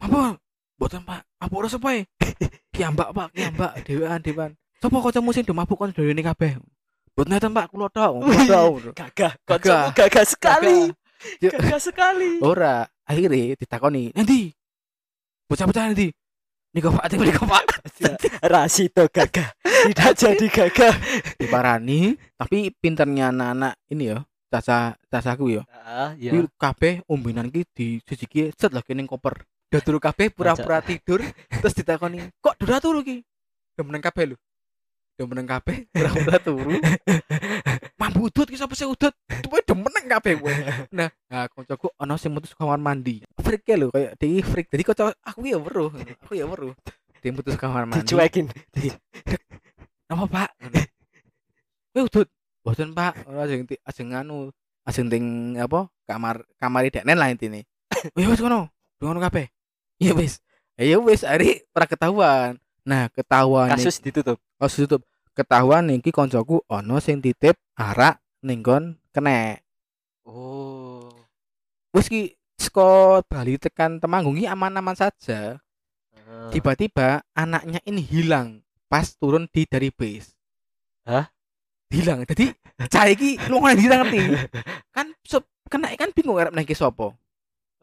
Apa? Mboten, Pak. Apa ora sepoe? Kiambak, Pak, kiambak, dewean, dewean. Sopo kancamu sing do mabuk kon dhewe kabeh? Mboten neten, Pak, kula tok. Tok. Gagah. Kancamu gagah sekali. Gagah sekali. Ora, akhirnya ditakoni, "Nanti bocah-bocah nanti Niko Pak, Niko Pak." Rasito gagah. Tidak jadi gagah. Diparani, tapi pinternya anak-anak ini ya, caca cacaku ya. Ah, Kuwi iya. kabeh ombenan ki di sisiki set lagi ning koper. Udah turu kabeh pura-pura tidur terus ditakoni, "Kok udah turu ki?" Udah meneng kabeh lho. Udah meneng kabeh pura-pura turu. Mambu udut ki sapa sing udut? Tuwe udah meneng kabeh kowe. Nah, nah koncoku ana sing mutus kamar mandi. Freak ya lho kayak dia freak. Jadi kocok aku ya weruh. Aku ya weruh. Dia mutus kamar mandi. Dicuekin. Apa, Pak? Kowe udut. Boten, Pak. Ora ajeng ti- ajeng anu, ajeng ting apa? Kamar kamar deknen lah intine. Oh ya wis kono. Ngono kabeh. Ya wis. Ya wis, ari ora ketahuan. Nah, ketahuan Kasus ditutup. kasus tutup. Ketahuan iki koncoku ono sing titip arak ning nggon kenek. Oh. Wis ki saka Bali tekan Temanggung aman-aman saja. Tiba-tiba anaknya ini hilang pas turun di dari base. Hah? Hilang. Jadi cah iki lunga ndi ngerti. Kan sep- kena kan bingung arep naiki sapa.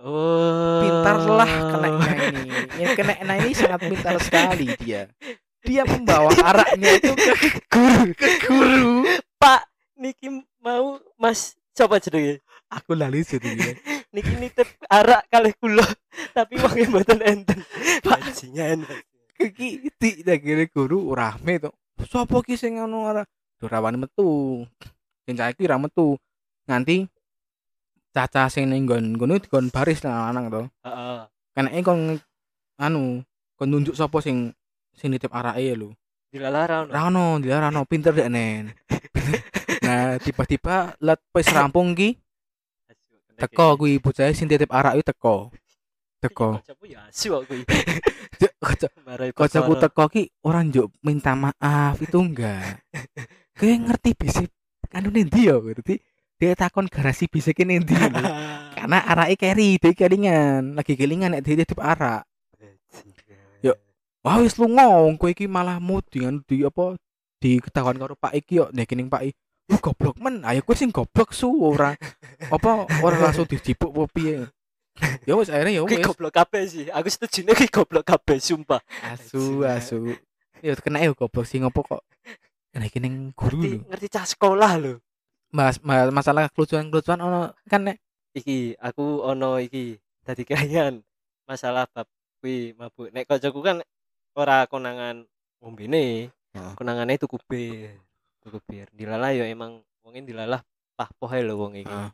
Oh. Pintarlah keneknya ini. Yang keneknya ini sangat pintar sekali dia. Dia membawa araknya itu ke guru. ke guru. Pak, niki mau Mas coba jenenge. Aku lali dia. Niki nitip arak kalih kula, tapi wonge mboten enten. Bajingan. Iki di dagere guru rame to. Sopo ki sing ngono ora dorawan metu. Sing cah iki ra metu. Nganti caca sing ning nggon ngono dikon baris lanang to. Heeh. Keneke kon anu kon nunjuk sapa sing sing nitip arake ya lho. Dilalara ono. Ra ono, dia ra ono pinter dek nen. nah, tiba-tiba let wis rampung ki teko kuwi bocah sing titip arak kuwi teko. Teko. Ya kocokku teko ki orang njuk minta maaf itu enggak. Kowe ngerti bisik anu ndi ya berarti dia takon garasi ndi lho. Karena arake carry, dia kelingan, lagi kelingan nek dia titip arak. Yuk. Wah wis lunga, kowe iki malah mood dengan di apa di ketahuan karo Pak iki yo nek ning Pak I. Lu goblok men, ayo kowe sing goblok su ora apa ora langsung dijipuk apa piye. Ya wis akhirnya ya wis. goblok kabeh sih. Aku setuju nih goblok kabeh sumpah. Asu asu. Ya kena ya goblok sing opo kok. Nek iki ning guru Ngerti lho. ngerti cah sekolah lho. Mas, ma- masalah kelucuan-kelucuan ono kan nek Iki aku ono iki dadi kelingan masalah bab kuwi mabuk. Nek kancaku kan ora konangan ngombene. Heeh. Konangane tuku bir. Tuku bir. Dilalah ya emang wonge dilalah pah-pohe lho wong iki. Heeh.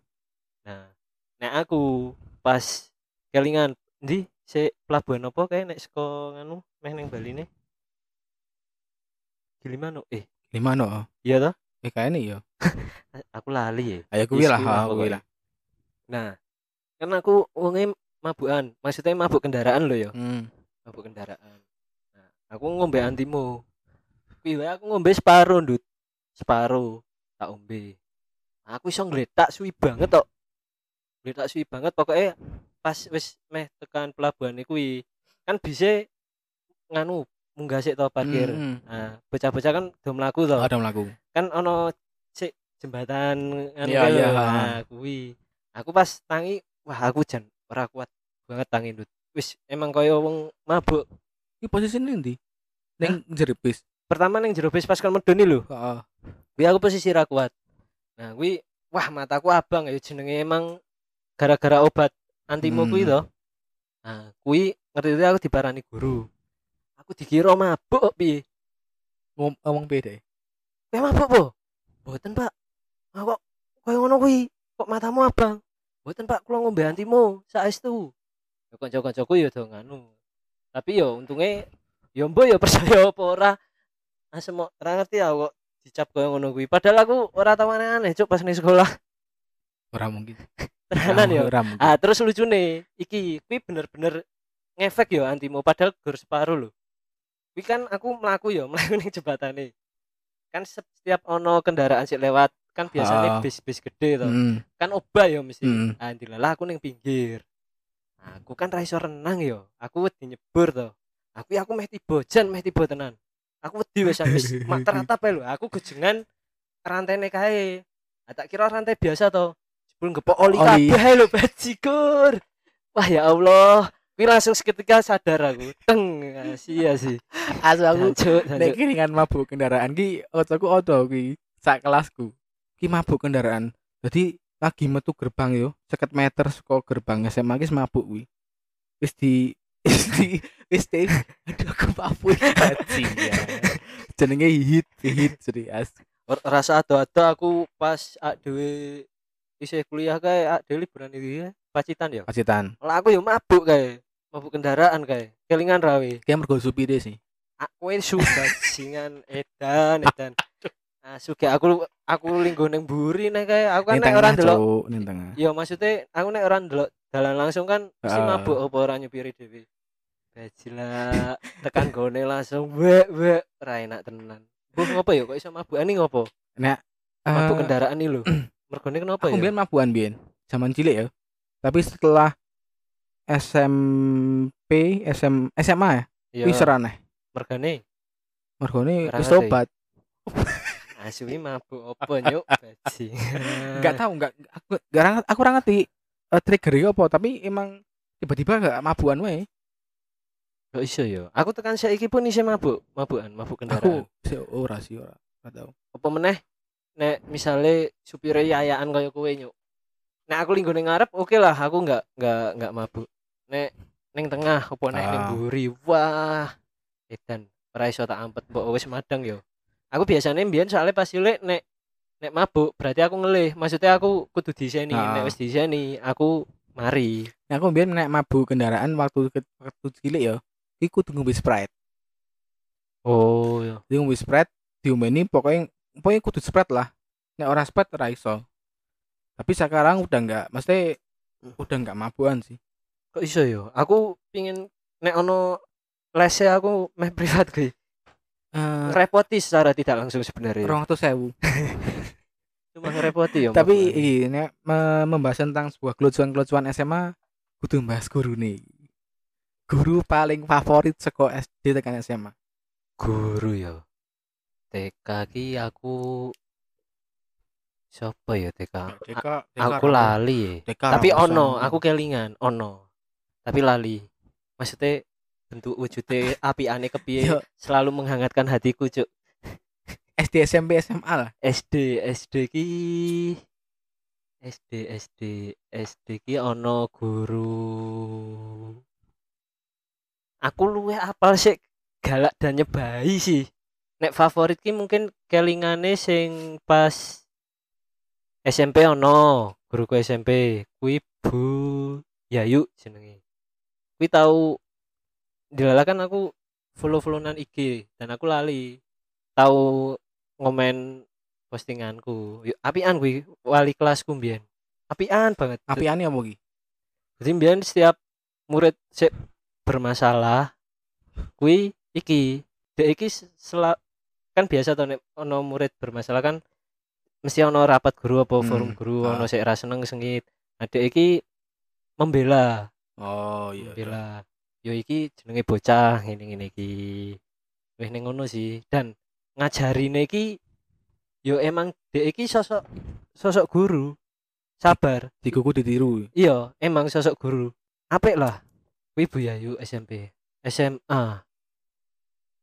Nah, nek aku pas kelingan ndi se pelabuhan apa kayak nek saka nganu meh ning Bali ne? Gilimanuk. Eh, gimana? iya toh? Eh kayaknya ya. Aku lali ya. Ayo Yes, lah, kuwi pokoknya. lah. Nah, kan aku wonge mabukan. Maksudnya mabuk kendaraan lho ya. Hmm. Mabuk kendaraan. Nah, aku ngombe antimo. Kuwi aku ngombe separo, Ndut. Separo tak ombe. Aku iso ngletak suwi banget tok. Ngletak suwi banget pokoknya pas wis meh tekan pelabuhan kuwi kan bisa nganu munggah sik to parkir. Hmm, nah bocah-bocah kan do mlaku to ada melaku kan ono sik jembatan lho. iya, ha. nah kuwi. Aku pas tangi wah aku jan ora kuat banget tangi Dut. wis emang kaya wong mabuk. Ini posisi ini ndi? Neng jerip bis? Pertama ning jero bis pas kan medoni lho. Heeh. kuwi aku posisi ra kuat. Nah kuwi wah mataku abang ya jenenge emang gara-gara obat antimo kuwi Hmm. to nah kuwi ngerti itu aku diparani guru aku dikira mabuk piye? Ngomong ngomong beda kowe mabuk po mboten pak. Ah, kok koyo ngono kuwi? Kok matamu abang? Mboten pak. Kula ngombe antimo saestu. Ya kanca-kancaku ya do nganu. Tapi yo untungnya yo mbok yo percaya apa ora. Asem ora ngerti aku kok dicap koyo ngono kuwi. Padahal aku ora tau aneh-aneh cuk pas ning sekolah. Ora mungkin. Tenanan yo ah terus lucune iki kuwi bener-bener ngefek yo antimo padahal gur separuh lho kuwi kan aku mlaku yo mlaku ning jembatane kan se- setiap ono kendaraan sik lewat kan biasanya Ah. bis-bis gede to. Hmm, kan obah yo mesti. Ah dilalah aku ning pinggir. Nah, aku kan ra iso renang yo aku wedi nyebur to. Aku aku meh tiba jan meh tiba tenan. Aku wedi wis wis mak teratap lho. Aku gojengan rantene kae. Ah, tak kira rantai biasa to. Jebul ngepok oli kabeh lho bajigur wah ya Allah Kuwi langsung seketika sadar aku. Teng sia sih. Asu aku nek kiringan mabuk kendaraan ki otoku odo ki sak kelasku. Ki mabuk kendaraan. Jadi lagi metu gerbang yo seket meter saka gerbang SMA ki mabuk kuwi. Wis di wis di wis di aduh aku mabuk. Iki ya. Jenenge hit hit serius Or- rasa ado-ado aku pas ak dhewe isih kuliah kae ak dhewe liburan iki ya, pacitan ya pacitan. Lah aku yo mabuk kae. Mabuk kendaraan kae. Kelingan rawe. kayak mergo supire sih Aku wis bajingan edan edan. Nah, suge aku aku linggo ning mburi nek kae. Aku kan nek ora tengah ndelok. Ning tengah Ya maksudnya aku nek ora ndelok dalan langsung kan mesti Heeh. mabuk apa ora nyupiri dhewe. Bajila tekan gone langsung wek wek ra enak tenan. Bu ngopo ya kok iso mabukan iki ngopo? nek Mabuk eh, kendaraan iki lho. Mergone kenapa aku ya? biyen mabukan biyen zaman cilik ya tapi setelah SMP SM SMA ya Ya, wis aneh mergane mergone Ora wis tobat asli mabuk apa nyuk bajingan. nggak tahu nggak aku nggak ra- aku ora ngerti uh, trigger apa tapi emang tiba-tiba nggak mabuan wae Kok iso ya? Aku tekan saiki pun isih mabuk, mabukan, mabuk kendaraan. aku sih ora sih ora nggak tahu Apa meneh nek misale supire yayaan kaya kowe nyuk. Nek aku linggo ning ngarep oke lah, aku nggak nggak nggak mabuk. Nek ning tengah apa nek ning Ah. mburi, wah. Edan, ora iso tak ampet mbok wis madang yo. Aku biasanya mbiyen soalnya pas cilik nek nek mabuk berarti aku ngelih. Maksudnya aku kudu diseni, Ah. nek wis diseni aku mari. nah, aku biyen nek mabuk kendaraan waktu ke- waktu cilik ya iku kudu ngombe sprite Oh, ya. Jadi ngombe sprite diomeni pokoknya pokoknya kudu sprite lah nek ora sprite ora iso tapi sekarang udah nggak mesti udah nggak mabuan sih Kok iso yo? Aku pingin nek ono lese aku meh privat kuwi. Eh, Ngerepoti secara tidak langsung sebenarnya. rong tuh sewu Cuma ngerepoti yo. tapi ini nek me- membahas tentang sebuah kelucuan-kelucuan SMA kudu bahas guru nih guru paling favorit seko SD tekan SMA guru yo. TK ki aku siapa ya TK? A- aku lali ya. Tapi ono, aku kelingan, ono. Tapi lali. Maksudnya bentuk wujudnya api aneh kepiye selalu menghangatkan hatiku cuk. SD SMP SMA lah. SD SD ki SD SD SD ki ono guru. Aku luwe apal sih galak dan nyebai sih. Nek favorit ki mungkin kelingane sing pas SMP ono guruku SMP kui Bu Yayu jenenge kui tahu dilalakan aku follow-followan IG dan aku lali. Tahu ngomen postinganku. Yo, apian kuwi wali kelasku mbiyen. Apian banget. Api aneh apa ki jadi mbiyen setiap murid sik bermasalah kuwi iki dek iki sela kan biasa to nek ono murid bermasalah kan mesti ono rapat guru apa Hmm, forum guru ah. ono sik ra seneng sengit. Nah dek iki membela Oh iya. iya. membela yo iki jenenge bocah ngene ngene iki. Wis ning ngono sih. Dan ngajarine iki yo emang dek iki sosok sosok guru. Sabar. Di kuku ditiru. iya emang sosok guru. Apik lah. Kuwi Bu Yayu SMP SMA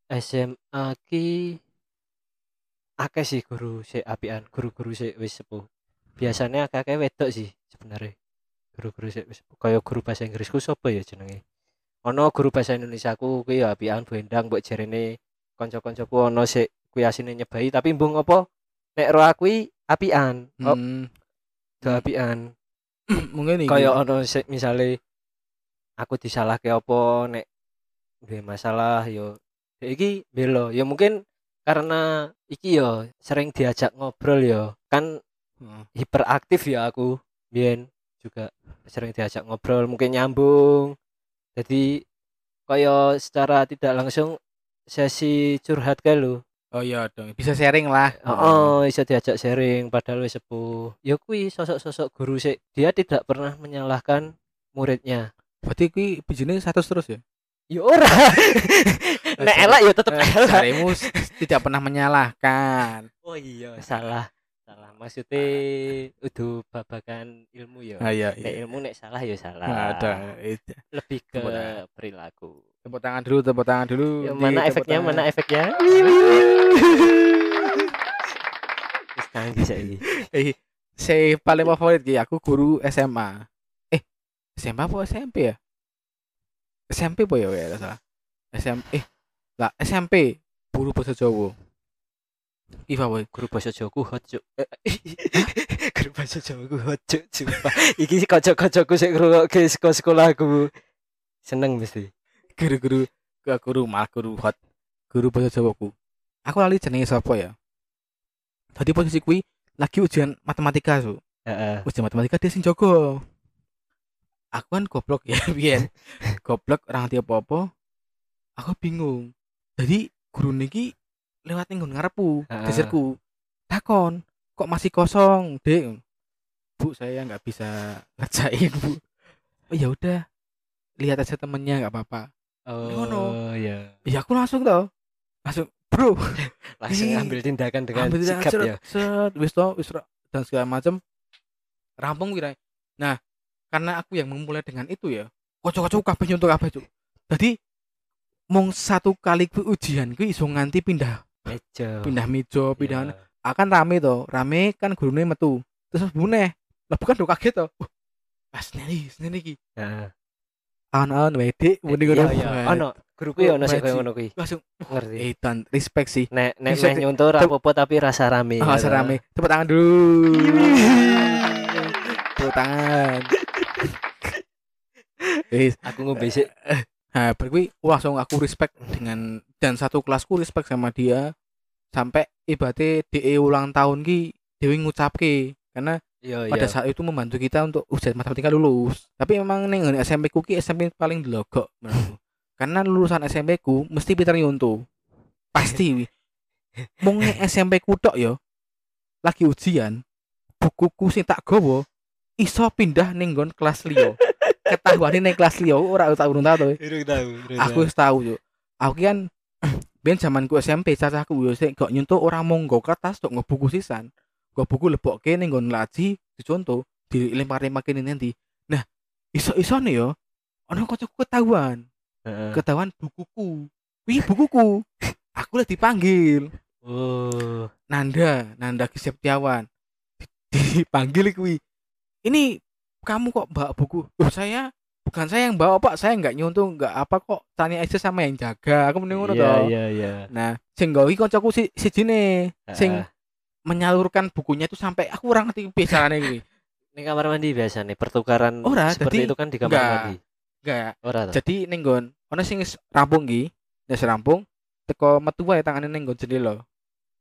SMA ki akeh sih guru sik apian guru-guru sik wis sepuh. Biasanya akeh-akeh wedok sih sebenarnya guru-guru kaya guru bahasa Inggrisku sapa ya jenenge? Ono guru bahasa Indonesia ku kuwi ya apian Bu Endang mbok jarene kanca-kancaku ono sik kuwi asine nyebai tapi mbung apa nek ro aku apian oh. Hmm. do apian Mungkin iki. kaya ono sik misale aku disalahke apa nek duwe masalah yo ya iki belo ya mungkin karena iki yo sering diajak ngobrol yo kan Heeh. hiperaktif ya aku biyen juga sering diajak ngobrol mungkin nyambung jadi kaya secara tidak langsung sesi curhat kae lho Oh iya dong. Bisa sharing lah. Oh, bisa diajak sharing padahal wis sepuh. Ya kuwi sosok-sosok guru sih. Dia tidak pernah menyalahkan muridnya. Berarti kuwi bijine satu terus ya? Ya ora. Nek elak ya tetep Eh, elak. Carimu tidak pernah menyalahkan. Oh iya, salah. Maksudnya udah babakan ilmu ya. Ah iya. Nek iya. ilmu nek salah ya salah. Nggak ada. Itu. Lebih ke Tepuk tangan. perilaku. Tepuk tangan dulu, tepuk tangan dulu. Ya, Di mana tepuk efeknya? tangan. Mana efeknya? Wis canggih saiki. Eh, saya paling favorit ki aku guru SMA. Eh, SMA apa SMP ya? SMP apa ya ya salah. SMP eh lah SMP guru bahasa Jawa. Ki favorit. guru bahasa Jawa ku hot cuk. guru bahasa Jawa ku hot cuk sumpah. Iki sih kocok-kocokku sik ngrungokke saka sekolahku. Seneng mesti. Guru-guru ke guru malah guru hot. Guru bahasa Jawa ku. Aku lali jenenge sapa ya? Tadi posisi kui lagi ujian matematika su. Heeh. ujian matematika dia sing jaga aku kan goblok ya biyen goblok orang ngerti apa-apa aku bingung jadi guru niki lewat ning ngarepku geserku takon kok masih kosong? Dek bu saya nggak bisa ngerjain bu. Oh ya udah lihat aja temennya nggak apa-apa. Oh iya. ya aku langsung tau langsung bro. Langsung ambil tindakan dengan ambil tindakan, sikap set, ya. set, wis wis dan segala macam rampung kira nah karena aku yang memulai dengan itu ya kocok-kocok kabeh nyontok kabeh cuk. Jadi mung satu kali ku ujian ku iso nganti pindah Meja. pindah meja pindah Ya. akan rame to rame kan gurune metu terus bune lah bukan do kaget to Wah, pas neni neni iki Heeh. awan-awan wedek muni Iya ngono iya. Wah, Ono guru kuwi ono koyo ngono kuwi. langsung Ngerti. eh dan respect sih Nek nek meh tep- apa-apa tapi rasa rame. Ah, ya. serame. Tepuk tangan dulu. Tepuk tangan. Wis. Aku ngombe sik. Nah, berarti langsung aku respect dengan dan satu kelasku respect sama dia sampai ibaratnya DE ulang tahun ki Dewi ngucapke karena Iya pada iya. saat itu membantu kita untuk ujian matematika lulus. Tapi memang ning ngene SMP ku ki SMP paling delogok menurutku. Karena lulusan SMP ku mesti Peter Yonto. Pasti. Mung SMP ku tok ya. Lagi ujian, bukuku sing tak gowo iso pindah ning nggon kelas liya. Ketahuane ning kelas liya ora tak urung tau to. Aku wis tahu yo. Aku kan ben zamanku SMP cacaku yo sik gak nyuntuk ora mung nggo kertas tok nggo buku sisan. Nggo buku lebokke ning nggon laji dicontoh dilempar-lempar kene nanti. Nah, iso-isone yo ana kocokku ketahuan. Ketahuan bukuku. Wih, bukuku. Aku lah dipanggil. Oh. Nanda, Nanda Septiawan. Di- Dipanggil kuwi. Ini kamu kok bawa buku? Loh, saya bukan saya yang bawa, Pak. Saya nggak nyontoh, nggak apa kok. Tanya aja sama yang jaga. Aku mending ngono Iya toh. iya iya. Nah, sing gawe iki kancaku si sijine sing Heeh. menyalurkan bukunya itu sampai aku ora ngerti carane kuwi. Ini kamar mandi biasa nih pertukaran Ora, seperti jadi itu kan di kamar enggak. mandi. Enggak. Ora toh? Jadi ning nggon ana sing rampung ki, wis rampung teko metu wae tangane ning nggon jendela.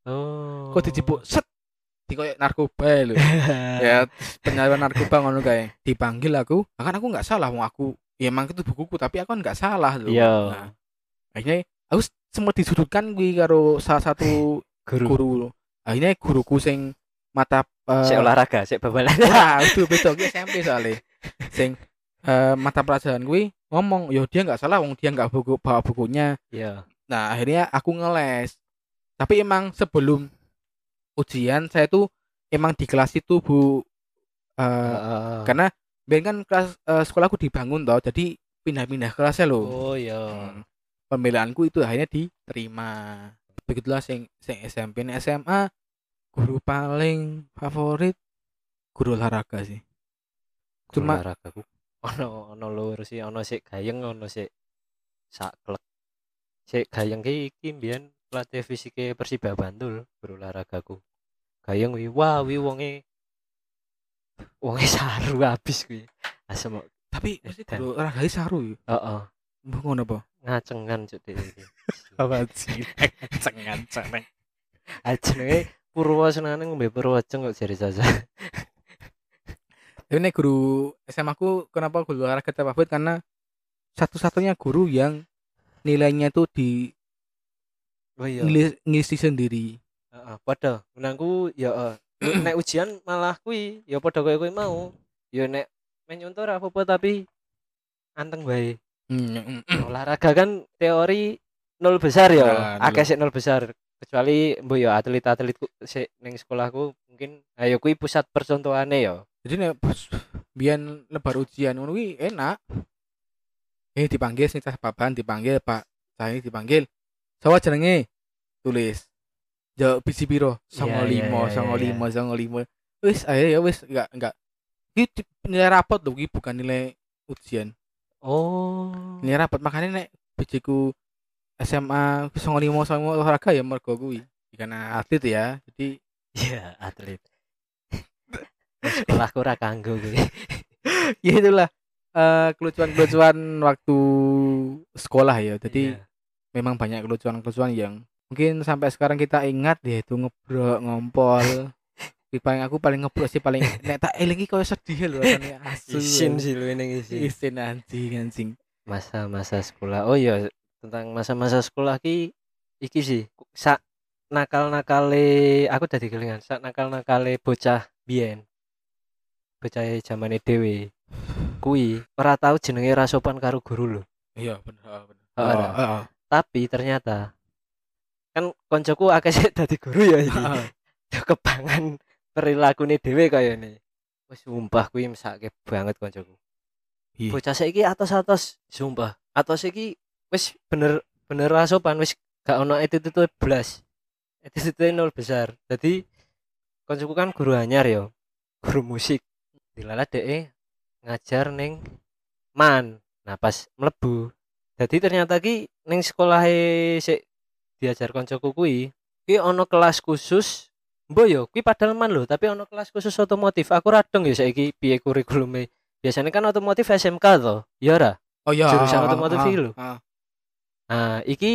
Oh. Kok dijipuk set di koyo narkoba lho. ya penyalahgunaan narkoba ngono kae dipanggil aku kan aku nggak salah wong aku ya emang itu bukuku tapi aku kan nggak salah loh Iya. nah, akhirnya aku sempat disudutkan gue karo salah satu Guru. guru akhirnya guruku sing mata eh, Sik olahraga, sik babalan. Wah, itu betul ki SMP soalnya. Sing eh, mata pelajaran gue ngomong yo dia nggak salah wong dia nggak buku bawa bukunya Iya. nah akhirnya aku ngeles tapi emang sebelum ujian saya tuh emang di kelas itu bu. Eh, Heeh. karena biar kan kelas eh, sekolahku dibangun toh jadi pindah-pindah kelasnya loh. Oh iya. Hmm. pembelaanku itu akhirnya diterima. Begitulah sing sing SMP nih SMA guru paling favorit guru olahraga sih. Cuma- olahraga ku? Ono ono lur sih ono sik gayeng ono sik saklek sik gayeng ki iki mbiyen pelatih fisike Persiba Bantul berolahragaku. Gayeng wi wah wi wonge wonge saru habis kuwi. Asem tapi mesti Dan- guru olahraga saru ya? Heeh. Mbah ngono apa? Ngacengan cuk dek iki apa sih? Cengan cengan ajenge Purwosenane ngombe Purwoceng kok jari saja Tapi nek guru SMA aku kenapa guru olahraga favorit karena satu-satunya guru yang nilainya itu di oh iya ngilis- ngisi sendiri. Heeh, padha. Menangku ya eh, nek ujian malah kuwi ya padha koyo kowe mau. Ya nek main nyontor apa-apa tapi anteng bae. Hmm, mm, Olahraga kan teori nol besar ya. Nah, Akeh nol. sik nol besar. Kecuali mbok ya atlet-atlet sik ning sekolahku mungkin ayo kuwi pusat percontohane ya. Jadi nek pas biyen lebar ujian ngono kuwi enak. Eh dipanggil sing cah papan dipanggil Pak. Saya dipanggil. Sawa jenenge tulis. Jawab biji piro? Iya, iya, 95, iya, 95, 95. Wis ayo ya wis enggak enggak. Di- nilai rapot loh iki bukan nilai ujian. Oh. Nilai rapot makanya nek bijiku SMA 95 sama olahraga ya mergo kuwi. Karena atlet ya. Jadi Iya, atlet. Sekolahku ora kanggo kuwi. ya itulah eh, kelucuan-kelucuan waktu sekolah ya. Jadi Iya. Memang banyak kelucuan-kelucuan yang mungkin sampai sekarang kita ingat yaitu ngebrok, ngompol. Paling aku paling ngebrok sih paling nek tak elingi koyo sedih lho rasane asu. isin sih lu ini isin. Isin anjing anjing. masa-masa sekolah oh iya tentang masa-masa sekolah ki iki sih sak nakal nakale aku tadi kelingan sak nakal nakale bocah biyen bocah zamane dhewe kui ora tau jenenge rasopan karo guru lho Iya bener bener. Heeh. Tapi ternyata kan koncoku akeh sik dadi guru ya iki Heeh. Yo kebangan perilakune dhewe kaya ini. Wis sumpah kuwi mesake banget koncoku. Iya. bocah saiki atos-atos sumpah. Atos iki wis bener bener rasopan wis gak ono attitude blas. Attitude nol besar. Jadi koncoku kan guru anyar yo guru musik. Dilala deh ngajar ning man. Nah pas mlebu jadi ternyata ki ning sekolah sik diajar koncoku kuwi ki ono kelas khusus Mbok yo kuwi padahal man lho tapi ono kelas khusus otomotif aku radong ya saiki piye kurikulumnya biasanya kan otomotif SMK toh ya ora Oh iya. Jurusan heeh, otomotif heeh, iki lho. heeh. nah iki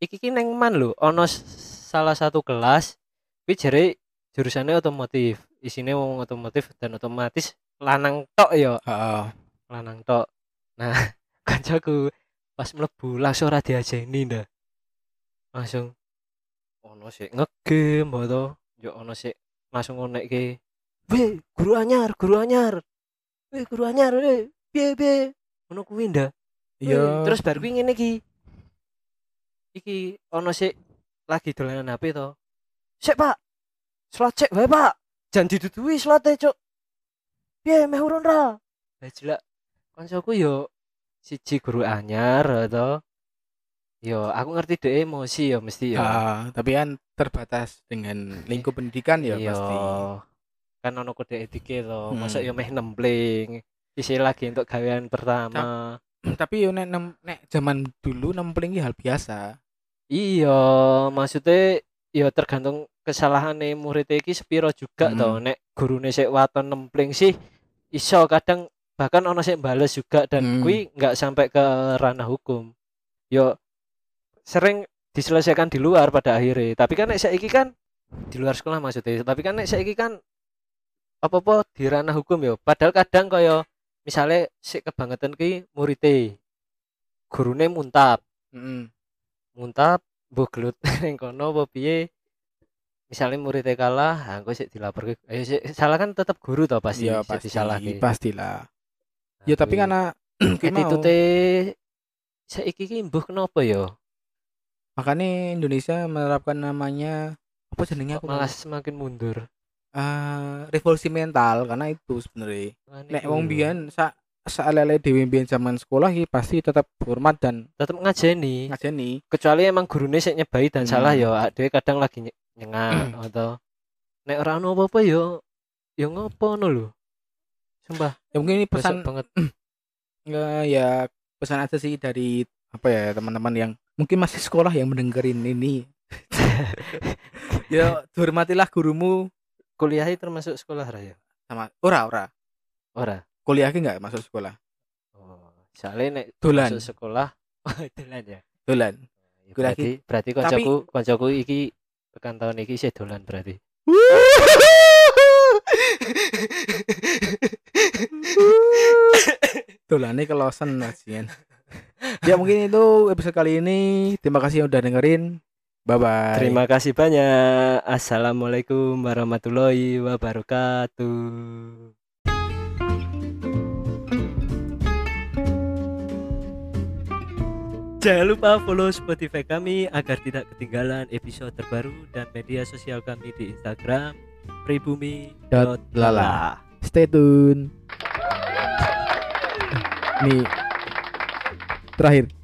iki ki neng man lho ono salah satu kelas kuwi jare jurusannya otomotif isine wong otomotif dan otomatis lanang tok ya Heeh. lanang tok nah kancaku pas mlebu langsung ora diajeni ndak langsung ono sik ngegame to. Yo ono sik. Langsung ngonekke weh guru anyar guru anyar. Weh guru anyar weh piye piye ngono kuwi ndak Iya. Terus bar kuwi ngene iki. Iki ono sik lagi dolanan HP to. Sik pak. Slot cek wae pak. Jangan didudui slote cuk. Piye meh urun ra? Lah jelek. Koncoku yo siji guru anyar to yo aku ngerti deh emosi yo mesti yo Ah, tapi kan terbatas dengan lingkup pendidikan ya Iya. pasti. kan ono kode etike to masa Hmm. yo meh nempling isi lagi untuk gawean pertama tapi yo nek nem- nek zaman dulu nempling iki hal biasa. iya maksudnya ya tergantung kesalahan murid iki sepiro juga Hmm. to nek gurune sik waton nempling sih iso kadang bahkan ono sik bales juga dan Hmm. kui nggak sampai ke ranah hukum yo sering diselesaikan di luar pada akhirnya tapi kan nek saiki kan di luar sekolah maksudnya tapi kan nek saiki kan apa-apa di ranah hukum yo padahal kadang kaya misalnya sik kebangetan ki murite gurune muntap Heeh. muntap mbok gelut ning kono apa piye misalnya muridnya kalah aku sik dilaporke ayo sik salah kan tetap guru toh pasti sik pasti. disalahke. Pastilah. Ya tapi karena attitude saiki ki mbuh kenapa ya? makanya Indonesia menerapkan namanya apa jenenge aku Malah semakin mundur. Eh, revolusi mental karena itu sebenarnya nek wong biyen sa salele dhewe biyen zaman sekolah iki pasti tetap hormat dan tetep ngajeni ngajeni kecuali emang gurune sik nyebai dan Hmm. salah ya dhewe kadang lagi nye- nyengak atau nek ora ono apa-apa ya ya ngopo ngono lho. Sumpah, ya mungkin ini pesan pesan banget. eh, ya pesan aja sih dari apa ya teman-teman yang mungkin masih sekolah yang mendengarin ini ya hormatilah gurumu Kuliah itu termasuk sekolah raya. sama ora ora Ora. kuliah ki nggak masuk sekolah Oh, soalnya nek dolan masuk sekolah dolan ya. dolan Ya, Kuliah berarti berarti koncoku koncoku iki tekan tahun iki sih dolan berarti. Dolane kelosen Asian. ya mungkin itu episode kali ini. Terima kasih yang udah dengerin. Bye bye. Terima kasih banyak. Assalamualaikum warahmatullahi wabarakatuh. Jangan lupa follow Spotify kami agar tidak ketinggalan episode terbaru dan media sosial kami di Instagram pribumi.lala. Stay tune. Nih. Terakhir.